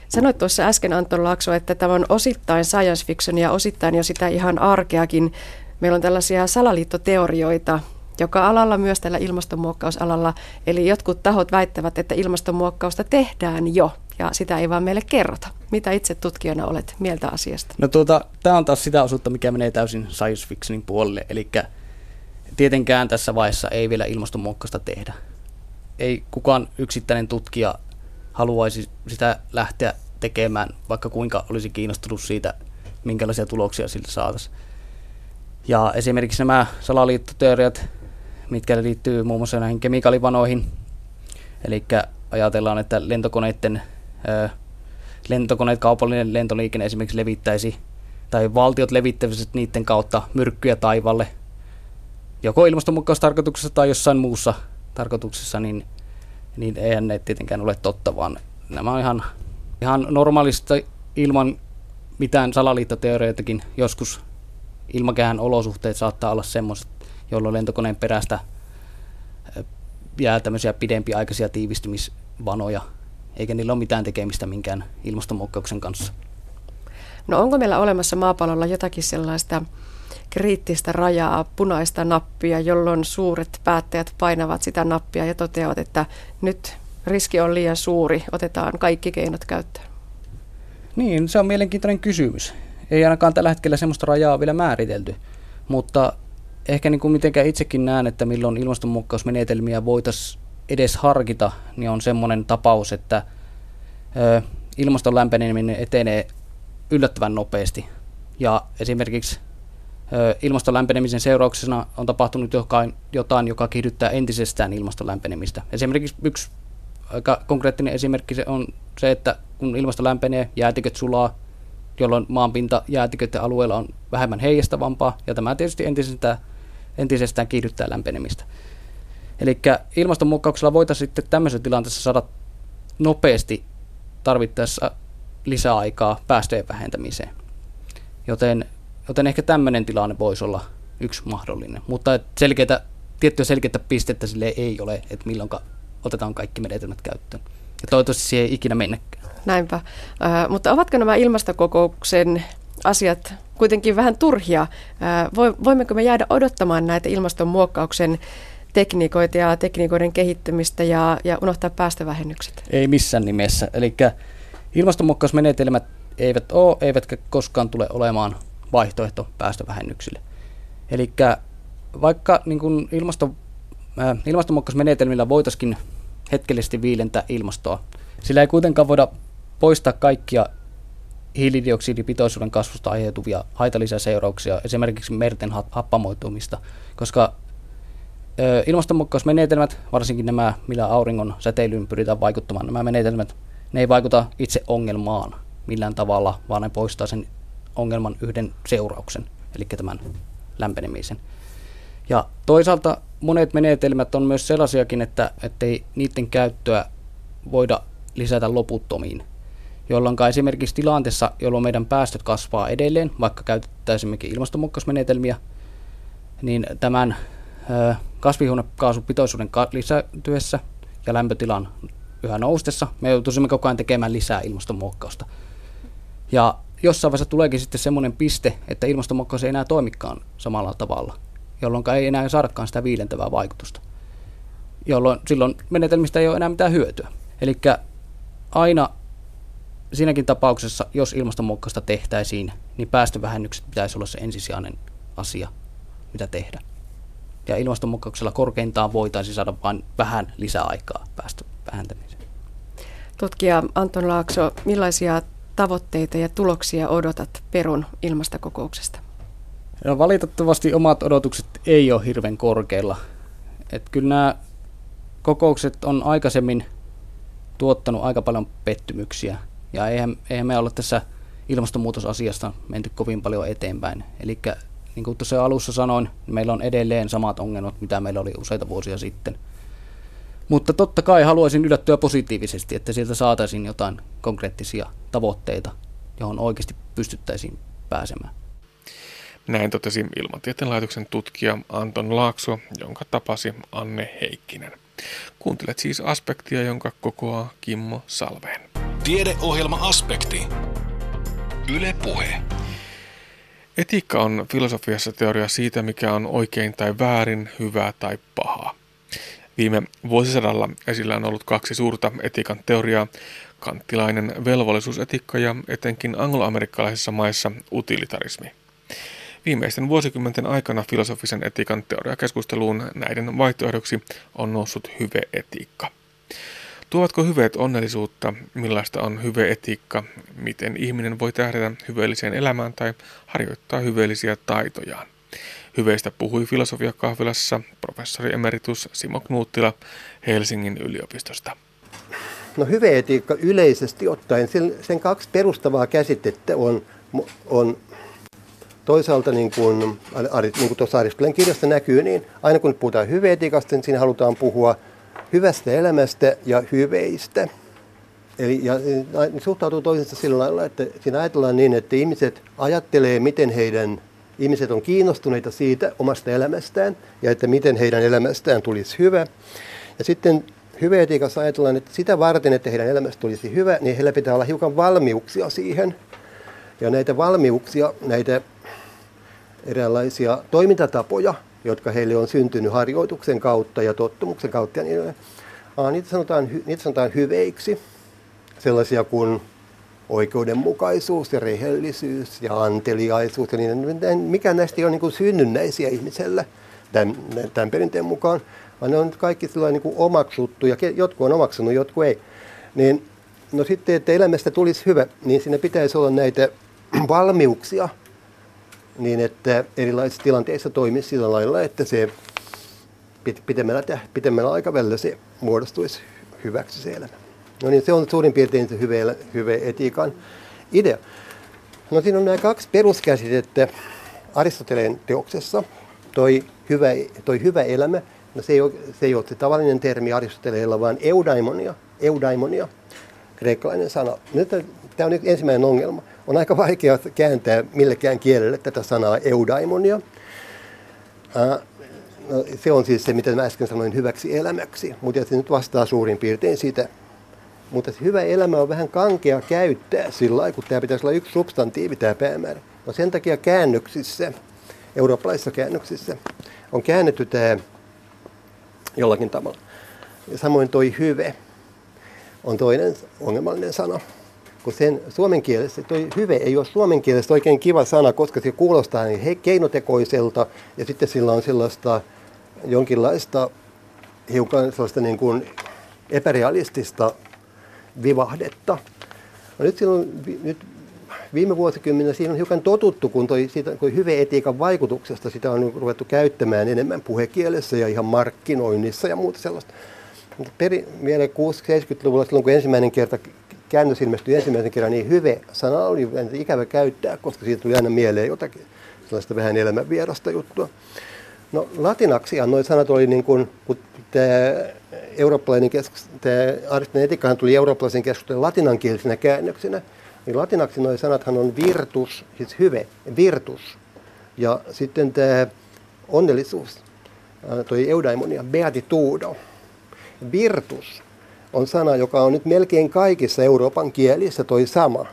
sanoit tuossa äsken Anton Laakso, että tämä on osittain science fiction ja osittain jo sitä ihan arkeakin. Meillä on tällaisia salaliittoteorioita, joka alalla myös tällä ilmastonmuokkausalalla. Eli jotkut tahot väittävät, että ilmastonmuokkausta tehdään jo ja sitä ei vaan meille kerrota. Mitä itse tutkijana olet mieltä asiasta? No tuota, tämä on taas sitä osuutta, mikä menee täysin science fictionin puolelle. Eli tietenkään tässä vaiheessa ei vielä ilmastonmuokkausta tehdä. Ei kukaan yksittäinen tutkija haluaisi sitä lähteä tekemään, vaikka kuinka olisi kiinnostunut siitä, minkälaisia tuloksia siltä saataisiin. Ja esimerkiksi nämä salaliittoteoriat, mitkä liittyy muun muassa näihin kemikaalivanoihin, eli ajatellaan, että lentokoneiden lentokoneet, kaupallinen lentoliikenne esimerkiksi levittäisi, tai valtiot levittäisivät niiden kautta myrkkyjä taivalle, joko ilmastonmuokkaustarkoituksessa tai jossain muussa tarkoituksessa, niin, niin eihän ne tietenkään ole totta, vaan nämä on ihan, ihan normaalista ilman mitään salaliittoteorioitakin. Joskus ilmakehän olosuhteet saattaa olla semmoiset, jolloin lentokoneen perästä jää tämmöisiä pidempiaikaisia tiivistymisvanoja, eikä niillä ole mitään tekemistä minkään ilmastonmuokkauksen kanssa. No onko meillä olemassa maapallolla jotakin sellaista kriittistä rajaa, punaista nappia, jolloin suuret päättäjät painavat sitä nappia ja toteavat, että nyt riski on liian suuri, otetaan kaikki keinot käyttöön? Niin, se on mielenkiintoinen kysymys. Ei ainakaan tällä hetkellä sellaista rajaa vielä määritelty, mutta ehkä niin kuin mitenkään itsekin näen, että milloin ilmastonmuokkausmenetelmiä voitaisiin edes harkita, niin on semmoinen tapaus, että ilmaston lämpeneminen etenee yllättävän nopeasti. Ja esimerkiksi ilmaston lämpenemisen seurauksena on tapahtunut jotain, jotain, joka kiihdyttää entisestään ilmaston lämpenemistä. Esimerkiksi yksi aika konkreettinen esimerkki se on se, että kun ilmasto lämpenee, jäätiköt sulaa, jolloin maanpinta jäätiköiden alueella on vähemmän heijastavampaa, ja tämä tietysti entisestään entisestään kiihdyttää lämpenemistä. Eli ilmastonmuokkauksella voitaisiin sitten tämmöisessä tilanteessa saada nopeasti tarvittaessa lisäaikaa päästöjen vähentämiseen. Joten, joten ehkä tämmöinen tilanne voisi olla yksi mahdollinen. Mutta selkeitä, tiettyä selkeitä pistettä sille ei ole, että milloin otetaan kaikki menetelmät käyttöön. Ja toivottavasti siihen ei ikinä mennäkään. Näinpä. Äh, mutta ovatko nämä ilmastokokouksen asiat kuitenkin vähän turhia. Voimmeko me jäädä odottamaan näitä ilmastonmuokkauksen tekniikoita ja tekniikoiden kehittymistä ja, ja unohtaa päästövähennykset? Ei missään nimessä. Eli ilmastonmuokkausmenetelmät eivät ole, eivätkä koskaan tule olemaan vaihtoehto päästövähennyksille. Eli vaikka niin kuin ilmasto, äh, ilmastonmuokkausmenetelmillä voitaisiin hetkellisesti viilentää ilmastoa, sillä ei kuitenkaan voida poistaa kaikkia hiilidioksidipitoisuuden kasvusta aiheutuvia haitallisia seurauksia, esimerkiksi merten happamoitumista, koska ilmastonmuokkausmenetelmät, varsinkin nämä, millä auringon säteilyyn pyritään vaikuttamaan, nämä menetelmät, ne ei vaikuta itse ongelmaan millään tavalla, vaan ne poistaa sen ongelman yhden seurauksen, eli tämän lämpenemisen. Ja toisaalta monet menetelmät on myös sellaisiakin, että ei niiden käyttöä voida lisätä loputtomiin, jolloin esimerkiksi tilanteessa, jolloin meidän päästöt kasvaa edelleen, vaikka käytettäisimmekin ilmastonmuokkausmenetelmiä, niin tämän kasvihuonekaasupitoisuuden lisätyessä ja lämpötilan yhä noustessa me joutuisimme koko ajan tekemään lisää ilmastonmuokkausta. Ja jossain vaiheessa tuleekin sitten semmoinen piste, että ilmastonmuokkaus ei enää toimikaan samalla tavalla, jolloin ei enää saadakaan sitä viilentävää vaikutusta. Jolloin silloin menetelmistä ei ole enää mitään hyötyä. Eli aina siinäkin tapauksessa, jos ilmastonmuokkausta tehtäisiin, niin päästövähennykset pitäisi olla se ensisijainen asia, mitä tehdä. Ja ilmastonmuokkauksella korkeintaan voitaisiin saada vain vähän lisäaikaa päästövähentämiseen. Tutkija Anton Laakso, millaisia tavoitteita ja tuloksia odotat Perun ilmastokokouksesta? No, valitettavasti omat odotukset ei ole hirveän korkeilla. Et kyllä nämä kokoukset on aikaisemmin tuottanut aika paljon pettymyksiä. Ja eihän, eihän me olla tässä ilmastonmuutosasiasta menty kovin paljon eteenpäin. Eli niin kuin tuossa alussa sanoin, meillä on edelleen samat ongelmat, mitä meillä oli useita vuosia sitten. Mutta totta kai haluaisin yllättyä positiivisesti, että sieltä saataisiin jotain konkreettisia tavoitteita, johon oikeasti pystyttäisiin pääsemään. Näin totesi Ilmatieteen laitoksen tutkija Anton Laakso, jonka tapasi Anne Heikkinen. Kuuntelet siis aspektia, jonka kokoaa Kimmo Salveen. Tiedeohjelma Aspekti. Yle Puhe. Etiikka on filosofiassa teoria siitä, mikä on oikein tai väärin, hyvää tai pahaa. Viime vuosisadalla esillä on ollut kaksi suurta etiikan teoriaa, kanttilainen velvollisuusetiikka ja etenkin angloamerikkalaisissa maissa utilitarismi. Viimeisten vuosikymmenten aikana filosofisen etiikan teoriakeskusteluun näiden vaihtoehdoksi on noussut hyveetiikka. Tuovatko hyveet onnellisuutta, millaista on hyveetiikka, miten ihminen voi tähdätä hyveelliseen elämään tai harjoittaa hyveellisiä taitojaan? Hyveistä puhui filosofiakahvilassa professori emeritus Simo Knuuttila Helsingin yliopistosta. No hyveetiikka yleisesti ottaen, sen kaksi perustavaa käsitettä on, on toisaalta niin kuin, niin kuin tuossa Aristoteleen kirjasta näkyy, niin aina kun puhutaan hyveetiikasta, niin siinä halutaan puhua hyvästä elämästä ja hyveistä. Eli ja, ne suhtautuu toisensa sillä lailla, että siinä ajatellaan niin, että ihmiset ajattelee, miten heidän ihmiset on kiinnostuneita siitä omasta elämästään ja että miten heidän elämästään tulisi hyvä. Ja sitten hyveetiikassa ajatellaan, että sitä varten, että heidän elämästä tulisi hyvä, niin heillä pitää olla hiukan valmiuksia siihen. Ja näitä valmiuksia, näitä eräänlaisia toimintatapoja, jotka heille on syntynyt harjoituksen kautta ja tottumuksen kautta, niin niitä sanotaan, niitä sanotaan hyveiksi. Sellaisia kuin oikeudenmukaisuus ja rehellisyys ja anteliaisuus ja niin, mikä näistä ei ole niin synnynnäisiä ihmisellä tämän, tämän perinteen mukaan, vaan ne on kaikki niin kuin omaksuttu ja jotkut on omaksunut, jotkut ei. Niin, no sitten, että elämästä tulisi hyvä, niin siinä pitäisi olla näitä [clears throat] valmiuksia, niin että erilaisissa tilanteissa toimisi sillä lailla, että se pitemmällä, pitemmällä aikavälillä se muodostuisi hyväksi se elämä. No niin, se on suurin piirtein se hyve, hyve etiikan idea. No siinä on nämä kaksi peruskäsitettä Aristoteleen teoksessa. Toi hyvä, toi hyvä elämä, no se ei, ole, se ei ole se tavallinen termi Aristoteleella, vaan eudaimonia, eudaimonia, kreikkalainen sana. Nyt tämä on ensimmäinen ongelma. On aika vaikea kääntää millekään kielelle tätä sanaa eudaimonia. No, se on siis se, mitä mä äsken sanoin, hyväksi elämäksi, mutta se nyt vastaa suurin piirtein sitä, mutta hyvä elämä on vähän kankea käyttää sillä lailla, kun tämä pitäisi olla yksi substantiivi, tämä päämäärä. No sen takia käännöksissä, eurooppalaisissa käännöksissä, on käännetty tämä jollakin tavalla. Ja samoin toi hyve on toinen ongelmallinen sana. Kun sen suomen kielessä, toi hyve ei ole suomen kielessä oikein kiva sana, koska se kuulostaa niin keinotekoiselta ja sitten sillä on sellaista jonkinlaista hiukan sellaista niin kuin epärealistista vivahdetta. No nyt, silloin, nyt viime vuosikymmenellä siinä on hiukan totuttu, kun, toi, siitä, kun hyveetiikan vaikutuksesta sitä on ruvettu käyttämään enemmän puhekielessä ja ihan markkinoinnissa ja muuta sellaista. Mutta peri, vielä 60-70-luvulla, silloin kun ensimmäinen kerta käännös ilmestyi ensimmäisen kerran, niin hyve-sana oli ikävä käyttää, koska siitä tuli aina mieleen jotakin sellaista vähän elämänvierasta juttua. No latinaksihan nuo sanat oli niin kuin, kun tämä eurooppalainen keskus, tämä aristinen tuli eurooppalaisen keskustelun latinankielisenä käännöksenä, niin latinaksi nuo sanathan on virtus, siis hyve, virtus. Ja sitten tämä onnellisuus, toi eudaimonia, beatitudo. Virtus on sana, joka on nyt melkein kaikissa Euroopan kielissä toi sama.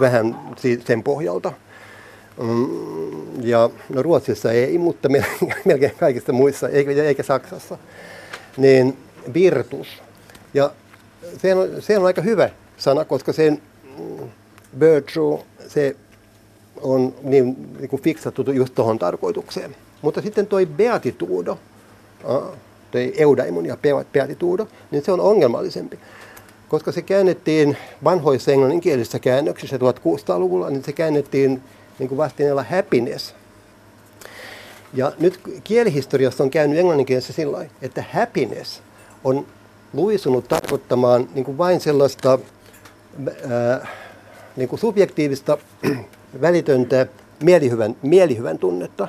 Vähän sen pohjalta. Mm, ja no Ruotsissa ei, mutta [laughs] melkein kaikissa muissa, eikä Saksassa. Niin virtus. Ja se on, se on aika hyvä sana, koska sen virtue, se on niin, niin kuin fiksattu just tuohon tarkoitukseen. Mutta sitten toi beatitudo, toi eudaimon ja beatitudo, niin se on ongelmallisempi. Koska se käännettiin vanhoissa englanninkielisissä käännöksissä 1600-luvulla, niin se käännettiin niin kuin vastineella happiness. Ja nyt kielihistoriassa on käynyt englanninkielessä sillä että happiness on luisunut tarkoittamaan niin kuin vain sellaista ää, niin kuin subjektiivista [clears throat] välitöntä mielihyvän, mielihyvän tunnetta,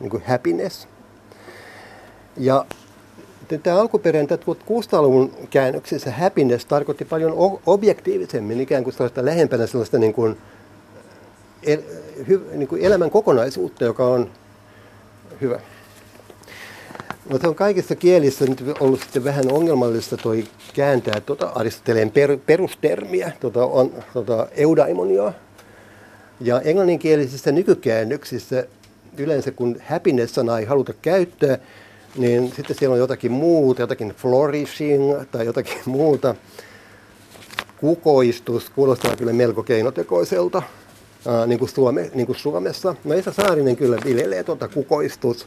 niin kuin happiness. Ja tämä alkuperäinen 1600-luvun käännöksessä happiness tarkoitti paljon objektiivisemmin, ikään kuin sellaista lähempänä sellaista niin kuin, el, hy, niin kuin elämän kokonaisuutta, joka on hyvä. No se on kaikissa kielissä nyt ollut sitten vähän ongelmallista toi kääntää tuota Aristoteleen per, perustermiä, tuota, on, tuota eudaimonia. Ja englanninkielisissä nykykäännöksissä yleensä kun happiness-sanaa ei haluta käyttää, niin sitten siellä on jotakin muuta, jotakin flourishing tai jotakin [laughs] muuta. Kukoistus kuulostaa kyllä melko keinotekoiselta, ää, niin, kuin Suome, niin kuin Suomessa. No Esa Saarinen kyllä viljelee tuota kukoistus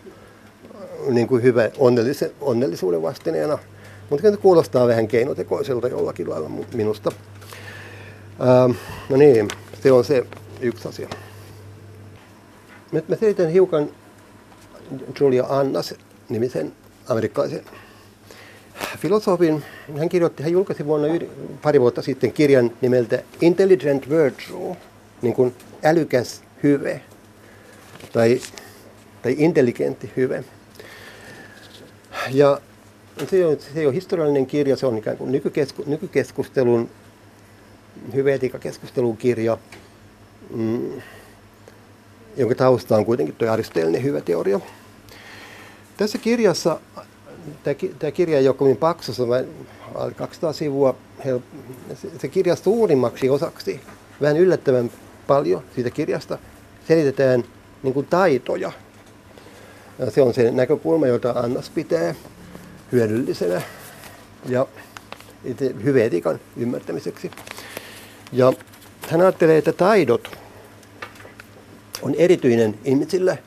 niin kuin hyvä onnellisen, onnellisuuden vastineena. Mutta se kuulostaa vähän keinotekoiselta jollakin lailla minusta. Ää, no niin, se on se yksi asia. Nyt mä selitän hiukan Julia Annas nimisen amerikkalaisen filosofin. Hän kirjoitti, hän julkaisi vuonna pari vuotta sitten kirjan nimeltä Intelligent Virtue, niin kuin älykäs hyve tai, tai intelligentti hyve. Ja se on, se on historiallinen kirja, se on ikään kuin nykykesku, nykykeskustelun, hyveetiikakeskustelun kirja, mm, jonka tausta on kuitenkin tuo aristotelinen hyvä teoria. Tässä kirjassa, tämä kirja ei ole kovin paksu, se on 200 sivua, se kirja suurimmaksi osaksi, vähän yllättävän paljon siitä kirjasta, selitetään niin kuin taitoja. Ja se on se näkökulma, jota Annas pitää hyödyllisenä ja hyveetikan ymmärtämiseksi. Ja hän ajattelee, että taidot on erityinen ihmisille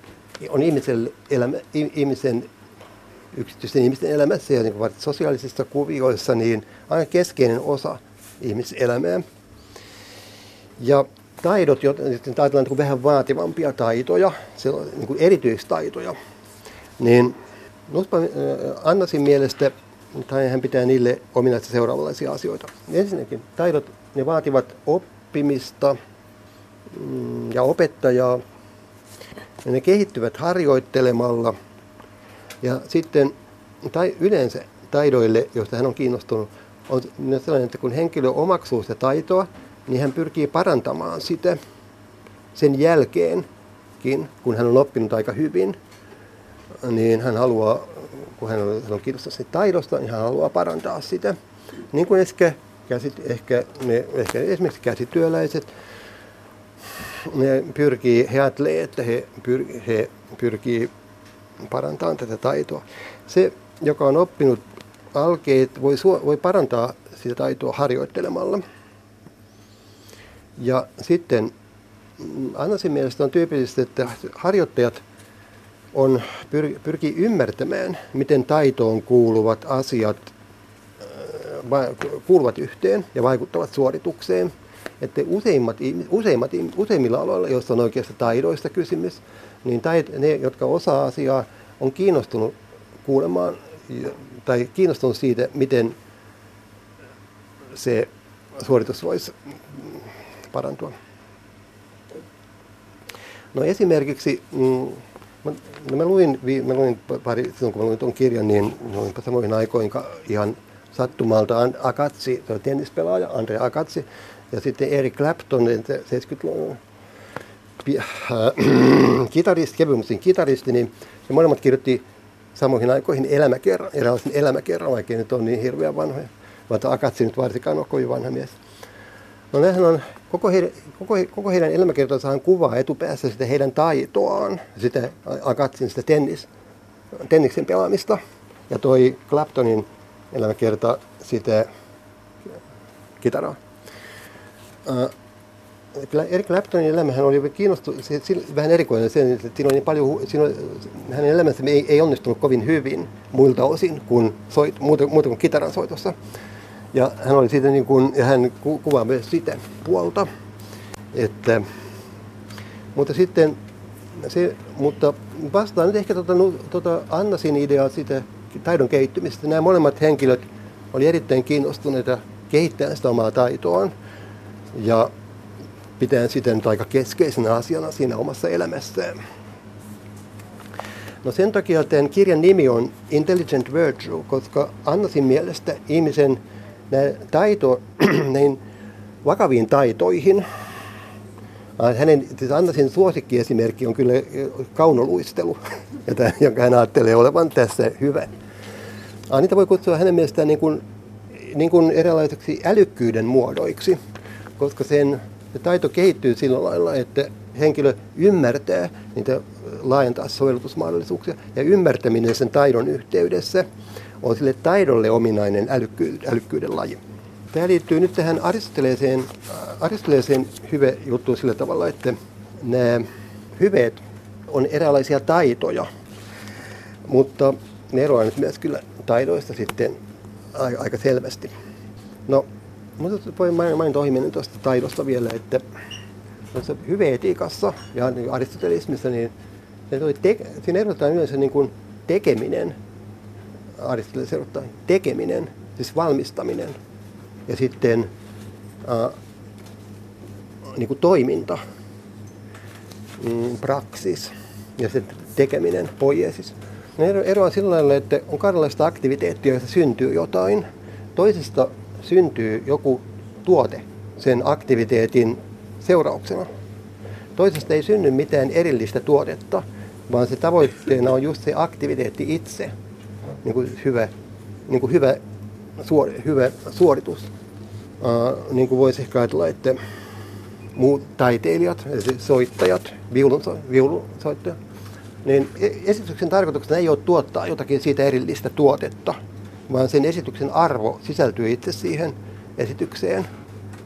on ihmisen, elämä, ihmisen yksityisten ihmisten elämässä ja niin sosiaalisissa kuvioissa niin aina keskeinen osa ihmiselämää. Ja taidot, joita ajatellaan niin vähän vaativampia taitoja, niin erityistaitoja, niin Annasin mielestä tai hän pitää niille ominaista seuraavanlaisia asioita. Ensinnäkin taidot, ne vaativat oppimista mm, ja opettajaa ja ne kehittyvät harjoittelemalla. Ja sitten tai yleensä taidoille, joista hän on kiinnostunut, on sellainen, että kun henkilö omaksuu sitä taitoa, niin hän pyrkii parantamaan sitä sen jälkeenkin, kun hän on oppinut aika hyvin, niin hän haluaa, kun hän on, hän on kiinnostunut taidosta, niin hän haluaa parantaa sitä. Niin kuin ehkä, käsit, ehkä, ne, ehkä esimerkiksi käsityöläiset ne pyrkii, he ajattelee, että he, pyr, he pyrkii parantamaan tätä taitoa. Se, joka on oppinut alkeet, voi, voi parantaa sitä taitoa harjoittelemalla. Ja sitten mm, Annasin mielestä on tyypillistä, että harjoittajat on, pyr, pyrkii ymmärtämään, miten taitoon kuuluvat asiat kuuluvat yhteen ja vaikuttavat suoritukseen. Että useimmat, useimmat, useimmilla aloilla, joissa on oikeasta taidoista kysymys, niin tait, ne, jotka osaa asiaa, on kiinnostunut kuulemaan tai kiinnostunut siitä, miten se suoritus voisi parantua. No esimerkiksi, mm, no mä, luin, mä luin pari, silloin kun mä luin tuon kirjan, niin luinpa samoihin aikoihin ihan sattumalta Akatsi, tennispelaaja Andre Akatsi, ja sitten Eric Clapton, 70-luvun äh, [clears throat] kitaristi, kevyen kitaristi, niin ja molemmat kirjoitti samoihin aikoihin elämäkerran, eräänlaisen elämäkerran, vaikka nyt on niin hirveän vanhoja. Mutta Akatsi nyt varsinkaan on kovin vanha mies. No nehän on, koko heidän, koko, koko heidän elämäkertansa kuvaa etupäässä sitä heidän taitoaan, sitä Akatsin sitä tennis, tenniksen pelaamista. Ja toi Claptonin elämäkerta sitä kitaraa. Uh, Eric Claptonin elämähän oli kiinnostunut, se, se, vähän erikoinen sen, että siinä oli niin paljon, siinä oli, hänen elämänsä ei, ei onnistunut kovin hyvin muilta osin kuin soit, muuta, muuta kuin kitaran soitossa. Ja hän oli siitä niin kuin, ja hän ku, kuvaa myös sitä puolta. Että, mutta sitten se, mutta vastaan nyt ehkä tuota, tuota Annasin ideaa siitä taidon kehittymistä. Nämä molemmat henkilöt oli erittäin kiinnostuneita kehittämään sitä omaa taitoaan. Ja pitää sitä nyt aika keskeisenä asiana siinä omassa elämässään. No sen takia tämän kirjan nimi on Intelligent Virtue, koska Annasin mielestä ihmisen taito [clears throat] niin vakaviin taitoihin, hänen, siis Annasin suosikkiesimerkki on kyllä kaunoluistelu, [laughs] jonka hän ajattelee olevan tässä hyvä. Niitä voi kutsua hänen mielestään niin kuin, niin kuin erilaiseksi älykkyyden muodoiksi, koska sen se taito kehittyy sillä lailla, että henkilö ymmärtää niitä laajentaa sovellutusmahdollisuuksia ja ymmärtäminen sen taidon yhteydessä on sille taidolle ominainen älykky, älykkyyden laji. Tämä liittyy nyt tähän aristoteleeseen, aristoteleeseen hyve juttuun sillä tavalla, että nämä hyveet on eräänlaisia taitoja, mutta ne eroavat nyt myös kyllä taidoista sitten aika selvästi. No, mutta voi mainita ohi tuosta taidosta vielä, että hyveetiikassa ja niin aristotelismissa, niin te, siinä erotetaan yleensä niin kuin tekeminen, Aristoteles erottaa tekeminen, siis valmistaminen, ja sitten äh, niin kuin toiminta, mm, praksis, ja sitten tekeminen, poiesis. Ne eroaa sillä lailla, että on kahdenlaista aktiviteettia, joista syntyy jotain. Toisesta syntyy joku tuote sen aktiviteetin seurauksena. Toisesta ei synny mitään erillistä tuotetta, vaan se tavoitteena on just se aktiviteetti itse, niin kuin hyvä, niin kuin hyvä, suor, hyvä suoritus. Uh, niin kuin voisi ehkä ajatella, että muut taiteilijat, soittajat, viulun, viulunsoittajat, niin e-, esityksen tarkoituksena ei ole tuottaa jotakin siitä erillistä tuotetta, vaan sen esityksen arvo sisältyy itse siihen esitykseen.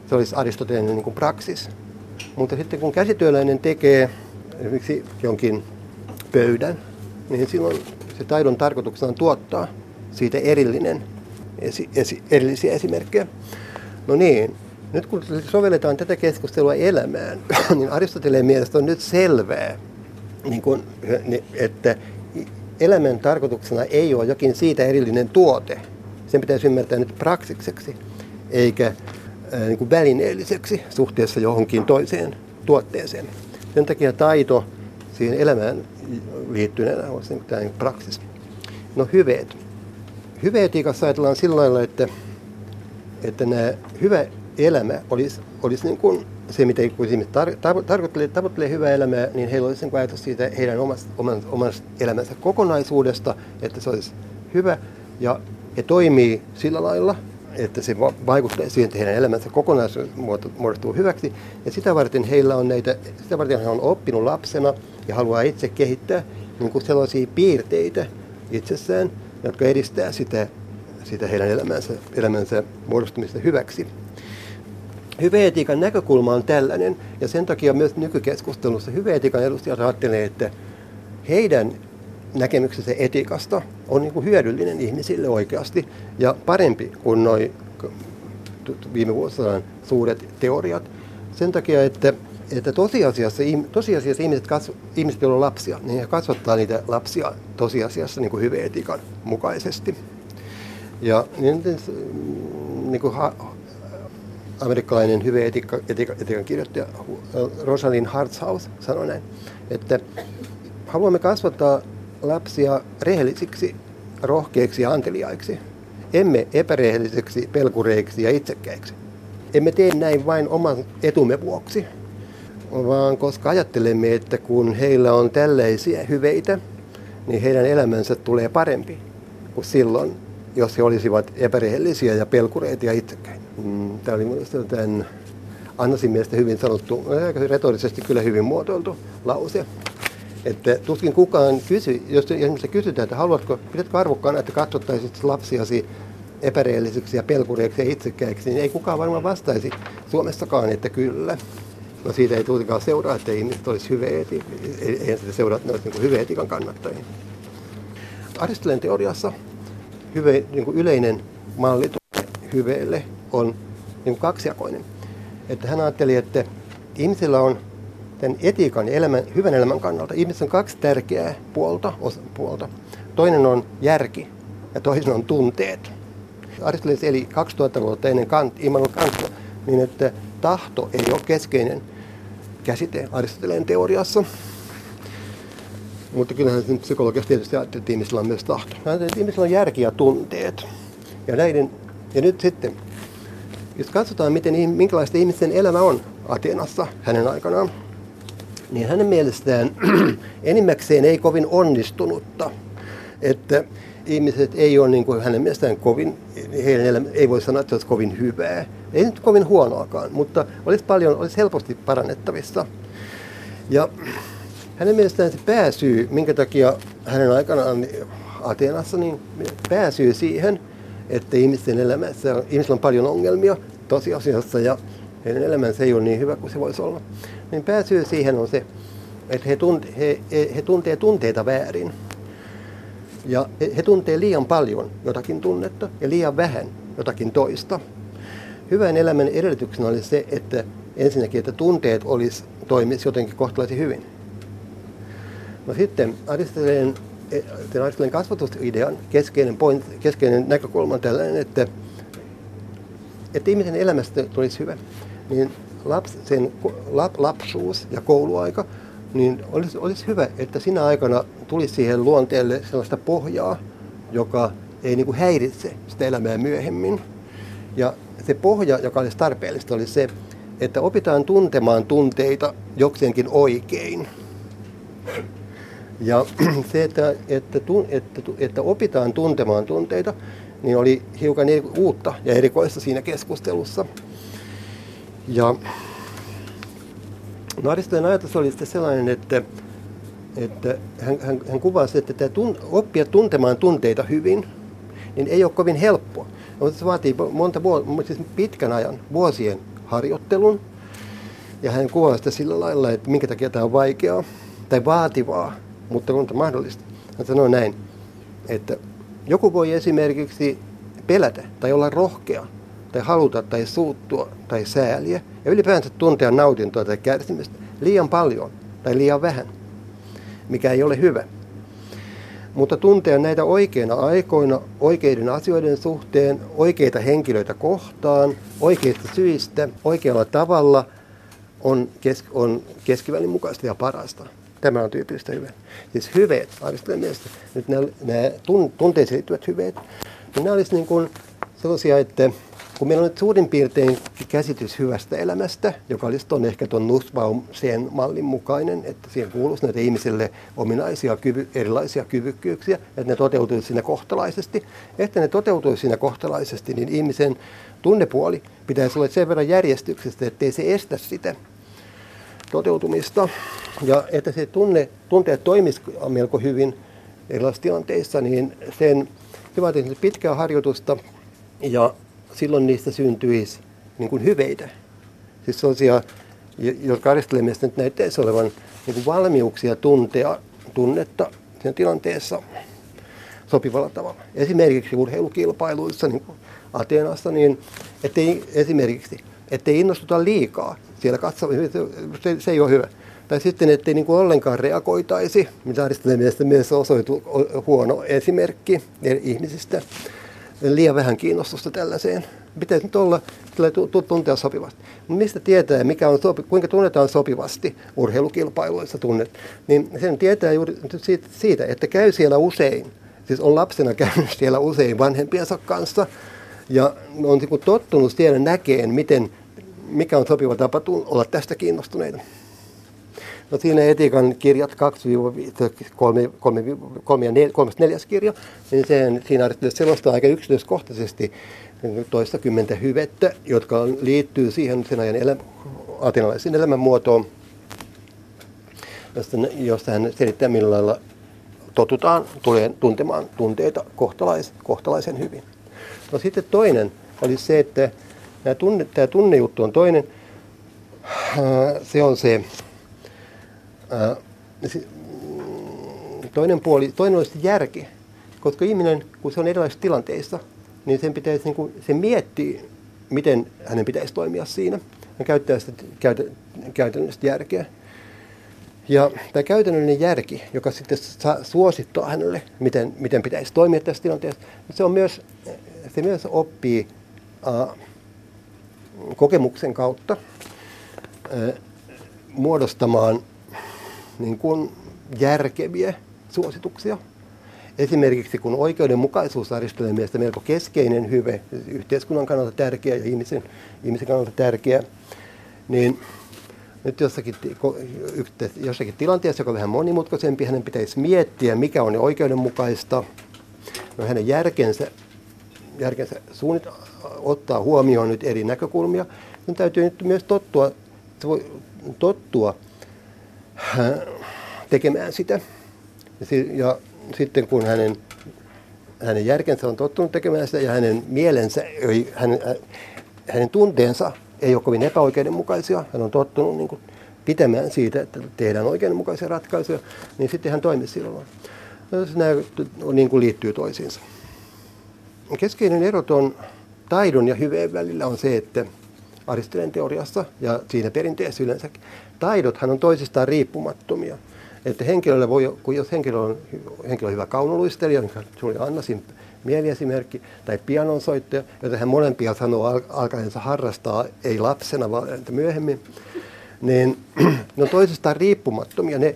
Se olisi aristoteellinen niin praksis. Mutta sitten kun käsityöläinen tekee esimerkiksi jonkin pöydän, niin silloin se taidon tarkoituksena on tuottaa siitä erillinen, esi, esi, erillisiä esimerkkejä. No niin, nyt kun sovelletaan tätä keskustelua elämään, [clears throat] niin Aristoteleen mielestä on nyt selvää, niin kun, että elämän tarkoituksena ei ole jokin siitä erillinen tuote. Sen pitäisi ymmärtää nyt praksikseksi, eikä niin kuin välineelliseksi suhteessa johonkin toiseen tuotteeseen. Sen takia taito siihen elämään liittyneenä on tämä praksis. No hyveet. Hyveetiikassa ajatellaan sillä lailla, että, että nämä hyvä elämä olisi, olisi niin kuin se, mitä ihmiset tar- tarkoittelee, tavoittelee hyvää elämää, niin heillä olisi niin ajatus siitä heidän omasta, oman, omasta elämänsä kokonaisuudesta, että se olisi hyvä ja he toimii sillä lailla, että se vaikuttaa siihen, että heidän elämänsä kokonaisuus muodostuu hyväksi. Ja sitä varten heillä on näitä, sitä varten he on oppinut lapsena ja haluaa itse kehittää niin kuin sellaisia piirteitä itsessään, jotka edistää sitä, sitä heidän elämänsä, elämänsä muodostumista hyväksi. Hyveetiikan näkökulma on tällainen, ja sen takia myös nykykeskustelussa hyveetiikan edustajat ajattelee, että heidän näkemyksensä etiikasta on niin kuin hyödyllinen ihmisille oikeasti ja parempi kuin noin viime vuosina suuret teoriat. Sen takia, että, että tosiasiassa, tosiasiassa ihmiset, kasv, ihmiset, joilla on lapsia, niin he kasvattaa niitä lapsia tosiasiassa niin kuin hyveetikan mukaisesti. Ja niin, niin kuin ha, amerikkalainen hyveetikan etiikan kirjoittaja Rosalind Hartshaus sanoi näin, että haluamme kasvattaa lapsia rehellisiksi, rohkeiksi ja anteliaiksi. Emme epärehellisiksi, pelkureiksi ja itsekkäiksi. Emme tee näin vain oman etumme vuoksi, vaan koska ajattelemme, että kun heillä on tällaisia hyveitä, niin heidän elämänsä tulee parempi kuin silloin, jos he olisivat epärehellisiä ja pelkureita ja itsekkäitä. Mm, Tämä oli mielestäni tämän Annasin mielestä hyvin sanottu, retorisesti kyllä hyvin muotoiltu lause. Että tuskin kukaan kysy, jos esimerkiksi kysytään, että haluatko, pidätkö arvokkaana, että katsottaisit lapsiasi epäreellisiksi ja pelkureiksi ja itsekäiksi, niin ei kukaan varmaan vastaisi Suomessakaan, että kyllä. No siitä ei tulisikaan seuraa, että ihmiset olisi hyveeti, ei, ei sitä seuraa, että ne olisi niin hyveetikan kannattajia. Aristoteleen teoriassa hyve, niin kuin yleinen malli hyveelle on niin kuin kaksijakoinen. Että hän ajatteli, että ihmisillä on tämän etiikan ja elämän, hyvän elämän kannalta ihmisillä on kaksi tärkeää puolta, osa, puolta. Toinen on järki ja toinen on tunteet. Aristoteles eli 2000 vuotta ennen Kant, Immanuel Kantia, niin että tahto ei ole keskeinen käsite Aristoteleen teoriassa. Mutta kyllähän nyt psykologiassa tietysti ajattelee, että on myös tahto. Että ihmisillä on järki ja tunteet. Ja, näiden, ja nyt sitten, jos katsotaan, miten, minkälaista ihmisten elämä on Atenassa hänen aikanaan, niin hänen mielestään [clears throat] enimmäkseen ei kovin onnistunutta. Että ihmiset ei ole niin kuin hänen mielestään kovin, heidän ei voi sanoa, että olisi kovin hyvää. Ei nyt kovin huonoakaan, mutta olisi paljon, olisi helposti parannettavissa. Ja hänen mielestään se pääsyy, minkä takia hänen aikanaan Ateenassa, niin pääsyy siihen, että ihmisten elämässä, ihmisillä on paljon ongelmia tosiasiassa ja heidän elämänsä ei ole niin hyvä kuin se voisi olla. Niin pääsyy siihen on se, että he, tunt, he, he, he tuntee tunteita väärin. Ja he, he tuntee liian paljon jotakin tunnetta ja liian vähän jotakin toista. Hyvän elämän edellytyksenä oli se, että ensinnäkin, että tunteet olisi, toimisi jotenkin kohtalaisen hyvin. No sitten Aristoteleen, Aristoteleen kasvatusidean keskeinen, point, keskeinen näkökulma on tällainen, että, että ihmisen elämästä tulisi hyvä. Niin laps, sen lap, lapsuus ja kouluaika niin olisi, olisi hyvä, että sinä aikana tulisi siihen luonteelle sellaista pohjaa, joka ei niin kuin häiritse sitä elämää myöhemmin. Ja se pohja, joka olisi tarpeellista, oli se, että opitaan tuntemaan tunteita jokseenkin oikein. Ja [clears throat] se, että, että, että, että opitaan tuntemaan tunteita, niin oli hiukan uutta ja erikoista siinä keskustelussa. Ja No Aristoteleen ajatus oli sitten sellainen, että, että hän, hän, hän kuvasi, että tämä tun, oppia tuntemaan tunteita hyvin, niin ei ole kovin helppoa. Mutta se vaatii monta vuotta, siis pitkän ajan, vuosien harjoittelun. Ja hän kuvasi sitä sillä lailla, että minkä takia tämä on vaikeaa tai vaativaa, mutta on mahdollista. Hän sanoi näin, että joku voi esimerkiksi pelätä tai olla rohkea tai haluta tai suuttua tai sääliä ja ylipäänsä tuntea nautintoa tai kärsimystä liian paljon tai liian vähän, mikä ei ole hyvä. Mutta tuntea näitä oikeina aikoina, oikeiden asioiden suhteen, oikeita henkilöitä kohtaan, oikeista syistä, oikealla tavalla on, kes, on keskivälin mukaista ja parasta. Tämä on tyypillistä hyvää. Siis hyveet, Aristoteleen mielestä, nyt nämä, nämä tunteisiin liittyvät hyveet, niin nämä olisivat niin sellaisia, että kun meillä on nyt suurin piirtein käsitys hyvästä elämästä, joka olisi ton ehkä tuon Nussbaum sen mallin mukainen, että siihen kuuluisi näitä ihmisille ominaisia kyvy, erilaisia kyvykkyyksiä, että ne toteutuisi siinä kohtalaisesti. Että ne toteutuisi siinä kohtalaisesti, niin ihmisen tunnepuoli pitäisi olla sen verran järjestyksestä, ettei se estä sitä toteutumista. Ja että se tunne, tunteet toimisi melko hyvin erilaisissa tilanteissa, niin sen, se vaatii pitkää harjoitusta ja silloin niistä syntyisi niin kuin hyveitä. Siis sellaisia, jotka Aristoteleen nyt näyttäisi olevan niin kuin valmiuksia tuntea tunnetta siinä tilanteessa sopivalla tavalla. Esimerkiksi urheilukilpailuissa, niin kuin Ateenassa, niin ettei esimerkiksi, ettei innostuta liikaa siellä katsomassa, se, se ei ole hyvä. Tai sitten, ettei niin kuin ollenkaan reagoitaisi, mitä Aristoteleen mielestä myös osoitu huono esimerkki ihmisistä. Liian vähän kiinnostusta tällaiseen. Pitäisi nyt olla tuntea sopivasti. Mistä tietää, mikä on sopi, kuinka tunnetaan sopivasti urheilukilpailuissa tunnet, niin sen tietää juuri siitä, siitä, että käy siellä usein. Siis on lapsena [laughs] käynyt siellä usein vanhempiensa kanssa ja on niin tottunut siellä näkeen, miten, mikä on sopiva tapa olla tästä kiinnostuneita. No siinä etiikan kirjat 2-3 ja 4 kirja, niin sen, siinä selostaa aika yksityiskohtaisesti toistakymmentä hyvettä, jotka liittyy siihen sen ajan elä, atenalaisen elämänmuotoon, josta, josta hän selittää millä lailla totutaan tulee tuntemaan tunteita kohtalais, kohtalaisen hyvin. No sitten toinen oli se, että tämä, tunne, tämä tunnejuttu on toinen. Se on se, toinen puoli, toinen olisi järki, koska ihminen, kun se on erilaisissa tilanteissa, niin sen pitäisi, niin kuin, se miettii, miten hänen pitäisi toimia siinä ja käyttää sitä käytä, käytännöllistä järkeä. Ja tämä käytännöllinen järki, joka sitten saa suosittaa hänelle, miten, miten pitäisi toimia tässä tilanteessa, se, on myös, se myös oppii äh, kokemuksen kautta äh, muodostamaan niin kuin järkeviä suosituksia. Esimerkiksi kun oikeudenmukaisuus Aristoteleen mielestä melko keskeinen hyve, yhteiskunnan kannalta tärkeä ja ihmisen, ihmisen kannalta tärkeä, niin nyt jossakin, jossakin tilanteessa, joka on vähän monimutkaisempi, hänen pitäisi miettiä, mikä on oikeudenmukaista. No hänen järkensä, järkensä suunnit, ottaa huomioon nyt eri näkökulmia. Sen täytyy nyt myös tottua, se voi tottua tekemään sitä. Ja sitten kun hänen, hänen järkensä on tottunut tekemään sitä ja hänen mielensä, hänen, hänen tunteensa ei ole kovin epäoikeudenmukaisia, hän on tottunut niin kuin pitämään siitä, että tehdään oikeudenmukaisia ratkaisuja, niin sitten hän toimii silloin. Nämä niin kuin liittyy toisiinsa. Keskeinen ero on taidon ja hyveen välillä on se, että Aristoteleen teoriassa ja siinä perinteessä yleensä taidothan on toisistaan riippumattomia. Että henkilölle voi, kun jos henkilö on, henkilö on hyvä kaunoluistelija, niin oli Annasin mieliesimerkki, tai pianonsoittaja, jota hän molempia sanoo al- alkaensa harrastaa, ei lapsena, vaan myöhemmin, niin [clears throat] ne on toisistaan riippumattomia. Ne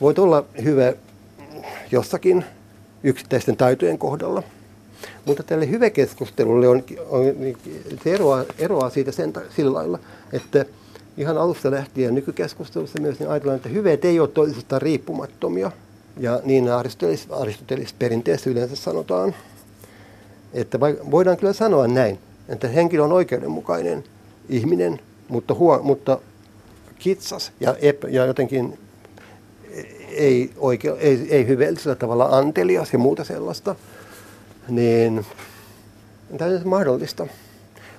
voit olla hyvä jossakin yksittäisten taitojen kohdalla. Mutta tälle hyvekeskustelulle on, on, se eroaa, eroaa siitä sen, sillä lailla, että ihan alusta lähtien nykykeskustelussa myös niin ajatellaan, että hyveet ei ole toisistaan riippumattomia. Ja niin aristotelis, aristotelis perinteessä yleensä sanotaan, että voidaan kyllä sanoa näin, että henkilö on oikeudenmukainen ihminen, mutta, huo, mutta kitsas ja, epä, ja jotenkin ei, oikein, ei, ei hyveellisellä tavalla antelias ja muuta sellaista, niin tämä on mahdollista.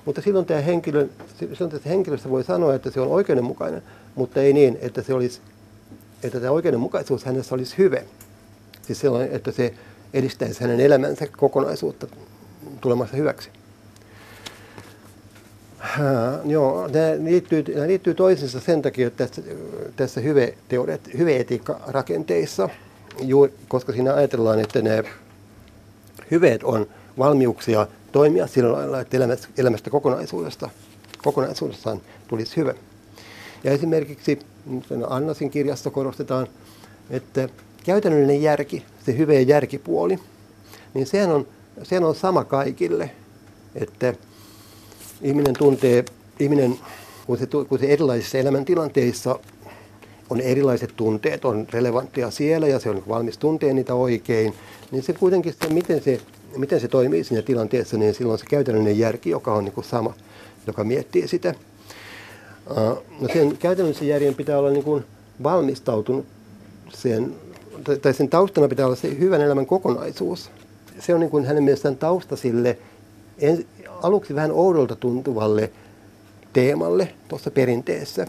Mutta silloin tämä henkilö, silloin tästä henkilöstä voi sanoa, että se on oikeudenmukainen, mutta ei niin, että, se olisi, että tämä oikeudenmukaisuus hänessä olisi hyve. Siis silloin, että se edistäisi hänen elämänsä kokonaisuutta tulemassa hyväksi. Ha, joo, nämä liittyy, nämä liittyy toisiinsa sen takia, että tässä, tässä hyve, hyve-etiikka-rakenteissa, koska siinä ajatellaan, että nämä hyveet on valmiuksia toimia sillä lailla, että elämästä, kokonaisuudesta, kokonaisuudessaan tulisi hyvä. Ja esimerkiksi Annasin kirjassa korostetaan, että käytännöllinen järki, se hyvä järkipuoli, niin sehän on, sehän on sama kaikille, että ihminen tuntee, ihminen, kun se, kun se erilaisissa elämäntilanteissa on erilaiset tunteet, on relevanttia siellä ja se on valmis tuntee niitä oikein, niin se kuitenkin se, miten se miten se toimii siinä tilanteessa, niin silloin se käytännöllinen järki, joka on niin kuin sama, joka miettii sitä. No sen käytännöllisen järjen pitää olla niin kuin valmistautunut sen, tai sen taustana pitää olla se hyvän elämän kokonaisuus. Se on niin kuin hänen mielestään tausta sille en, aluksi vähän oudolta tuntuvalle teemalle tuossa perinteessä,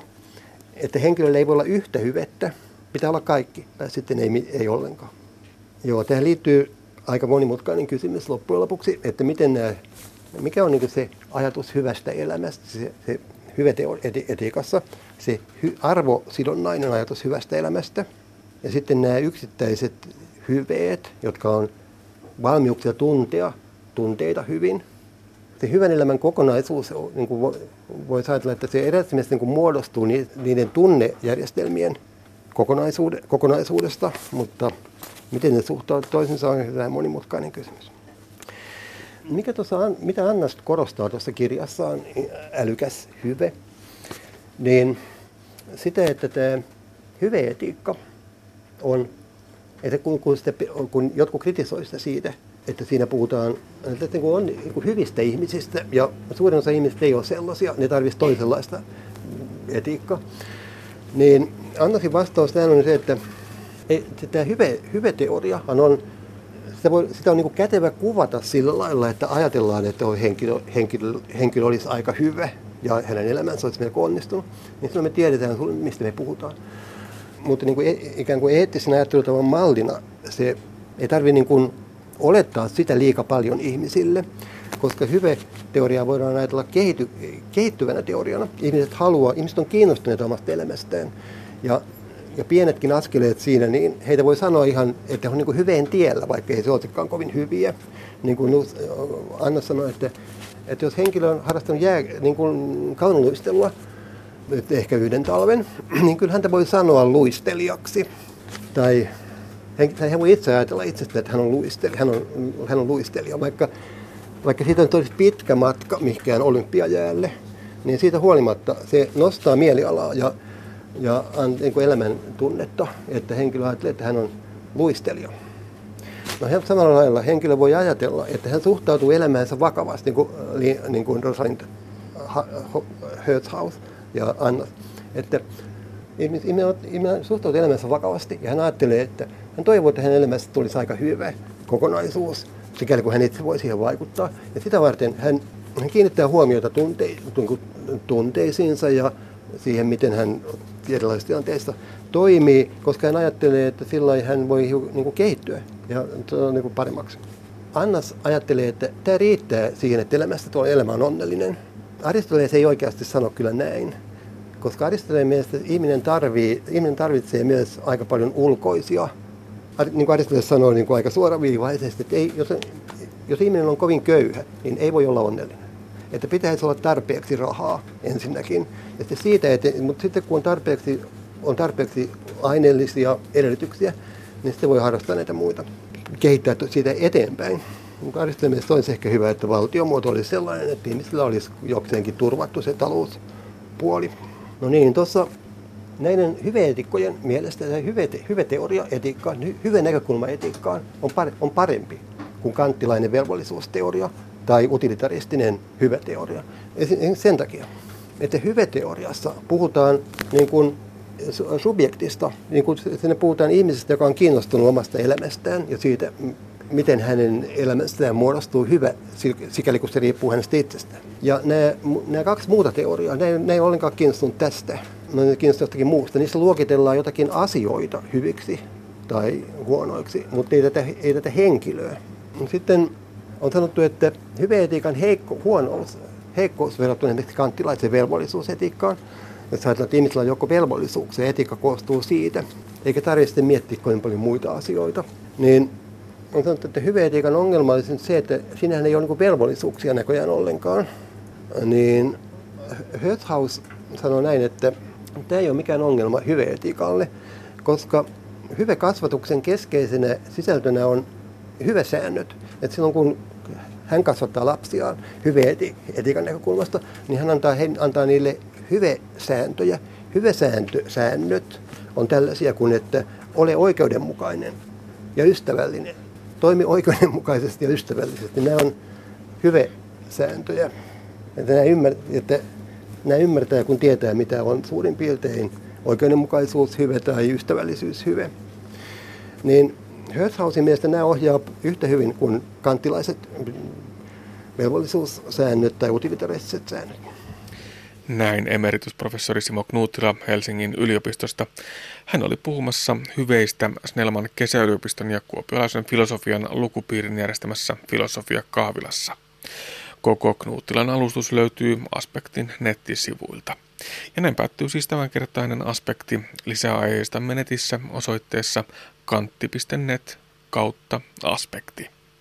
että henkilöllä ei voi olla yhtä hyvettä, pitää olla kaikki, tai sitten ei, ei ollenkaan. Joo, tähän liittyy aika monimutkainen kysymys loppujen lopuksi, että miten nämä, mikä on niin se ajatus hyvästä elämästä, se, se hyveteetiikassa, se hy, arvosidonnainen ajatus hyvästä elämästä. Ja sitten nämä yksittäiset hyveet, jotka on valmiuksia tuntea tunteita hyvin. Se hyvän elämän kokonaisuus, niin kuin voisi ajatella, että se erässä niin muodostuu niiden tunnejärjestelmien kokonaisuudesta, mutta miten ne suhtautuvat toisensa on hyvin monimutkainen kysymys. Mikä tuossa, mitä Anna korostaa tuossa kirjassaan, älykäs hyve, niin sitä, että tämä hyveetiikka on, että kun, kun, sitä, kun jotkut kritisoivat sitä siitä, että siinä puhutaan että kun on niin hyvistä ihmisistä, ja suurin osa ihmisistä ei ole sellaisia, ne tarvitsisi toisenlaista etiikkaa, niin Annasin vastaus tähän on se, että tämä hyve, hyveteoria on, sitä, voi, sitä on niin kuin kätevä kuvata sillä lailla, että ajatellaan, että henkilö, henkilö, henkilö olisi aika hyvä ja hänen elämänsä olisi melko onnistunut, niin silloin me tiedetään, mistä me puhutaan. Mutta niin kuin, e, ikään kuin eettisen ajattelutavan mallina se ei tarvitse niin kuin olettaa sitä liika paljon ihmisille, koska hyve-teoriaa voidaan ajatella kehity, kehittyvänä teoriana. Ihmiset haluaa, ihmiset on kiinnostuneita omasta elämästään. Ja, ja pienetkin askeleet siinä, niin heitä voi sanoa ihan, että he on niin hyveen tiellä, vaikka ei se olisikaan kovin hyviä. Niin kuin Anna sanoi, että, että jos henkilö on harrastanut jää, niin kuin kaunoluistelua, ehkä yhden talven, [clears throat] niin kyllä häntä voi sanoa luistelijaksi. Tai hän voi itse ajatella itsestä, että hän on luistelija, hän on, hän on luistelija vaikka, vaikka siitä on tosi pitkä matka mihinkään olympiajäälle, niin siitä huolimatta se nostaa mielialaa ja, ja niin kuin elämän tunnetta, että henkilö ajattelee, että hän on luistelija. No samalla lailla henkilö voi ajatella, että hän suhtautuu elämäänsä vakavasti, niin kuin, niin kuin Rosalind Hertzhaus ja Anna. Että ihminen suhtautuu elämäänsä vakavasti ja hän ajattelee, että hän toivoo, että hänen elämässä tulisi aika hyvä kokonaisuus, sikäli kun hän itse voi siihen vaikuttaa. Ja sitä varten hän, hän kiinnittää huomiota tunte, tunteisiinsa ja siihen, miten hän erilaisissa tilanteissa toimii, koska hän ajattelee, että sillä hän voi niin kuin kehittyä ja niin kuin paremmaksi. Annas ajattelee, että tämä riittää siihen, että elämästä tuo elämä on onnellinen. Aristoteles ei oikeasti sano kyllä näin, koska Aristoteleen mielestä ihminen, tarvii, ihminen tarvitsee myös aika paljon ulkoisia niin kuin Aristoteles sanoi niin kuin aika suoraviivaisesti, että ei, jos, jos ihminen on kovin köyhä, niin ei voi olla onnellinen. Että pitäisi olla tarpeeksi rahaa ensinnäkin. Ja sitten siitä, että, mutta sitten kun on tarpeeksi, on tarpeeksi aineellisia edellytyksiä, niin sitten voi harrastaa näitä muita. Kehittää siitä eteenpäin. Aristoteles olisi ehkä hyvä, että valtiomuoto olisi sellainen, että ihmisillä olisi jokseenkin turvattu se talouspuoli. No niin, tuossa näiden hyveetikkojen mielestä se hyve, hyveteoria etiikkaan, hyvä näkökulma etiikkaan on, on parempi kuin kanttilainen velvollisuusteoria tai utilitaristinen hyveteoria. Sen takia, että hyveteoriassa puhutaan niin kuin subjektista, niin kuin siinä puhutaan ihmisestä, joka on kiinnostunut omasta elämästään ja siitä, miten hänen elämästään muodostuu hyvä, sikäli kun se riippuu hänestä itsestään. Ja nämä, nämä kaksi muuta teoriaa, ne, ne ei ollenkaan kiinnostunut tästä ne kiinnostaa jostakin muusta, niissä luokitellaan jotakin asioita hyviksi tai huonoiksi, mutta ei tätä, ei tätä henkilöä. Sitten on sanottu, että hyveetiikan heikko, huonous, heikkous verrattuna esimerkiksi kanttilaisen velvollisuusetiikkaan, jos ajatellaan, että ihmisillä on joko velvollisuuksia, etiikka koostuu siitä, eikä tarvitse miettiä kovin paljon muita asioita, niin on sanottu, että hyveetiikan ongelma olisi se, että siinähän ei ole niin velvollisuuksia näköjään ollenkaan. Niin Höthaus sanoi näin, että Tämä ei ole mikään ongelma hyveetiikalle, koska kasvatuksen keskeisenä sisältönä on hyvesäännöt. Että silloin kun hän kasvattaa lapsiaan hyveetiikan näkökulmasta, niin hän antaa, he, antaa niille hyvesääntöjä. Hyvesääntösäännöt on tällaisia kuin, että ole oikeudenmukainen ja ystävällinen. Toimi oikeudenmukaisesti ja ystävällisesti. Nämä on hyvesääntöjä. Että, nämä ymmär, että nämä ymmärtää, kun tietää, mitä on suurin piirtein oikeudenmukaisuus hyve tai ystävällisyys hyve. Niin Höthausin mielestä nämä ohjaa yhtä hyvin kuin kanttilaiset velvollisuussäännöt tai utilitaristiset säännöt. Näin emeritusprofessori Simo Knuuttila Helsingin yliopistosta. Hän oli puhumassa hyveistä Snellman kesäyliopiston ja kuopiolaisen filosofian lukupiirin järjestämässä Filosofia Kahvilassa. Koko Knuuttilan alustus löytyy Aspektin nettisivuilta. Ja näin päättyy siis tämänkertainen aspekti. Lisää aiheista menetissä osoitteessa kantti.net kautta aspekti.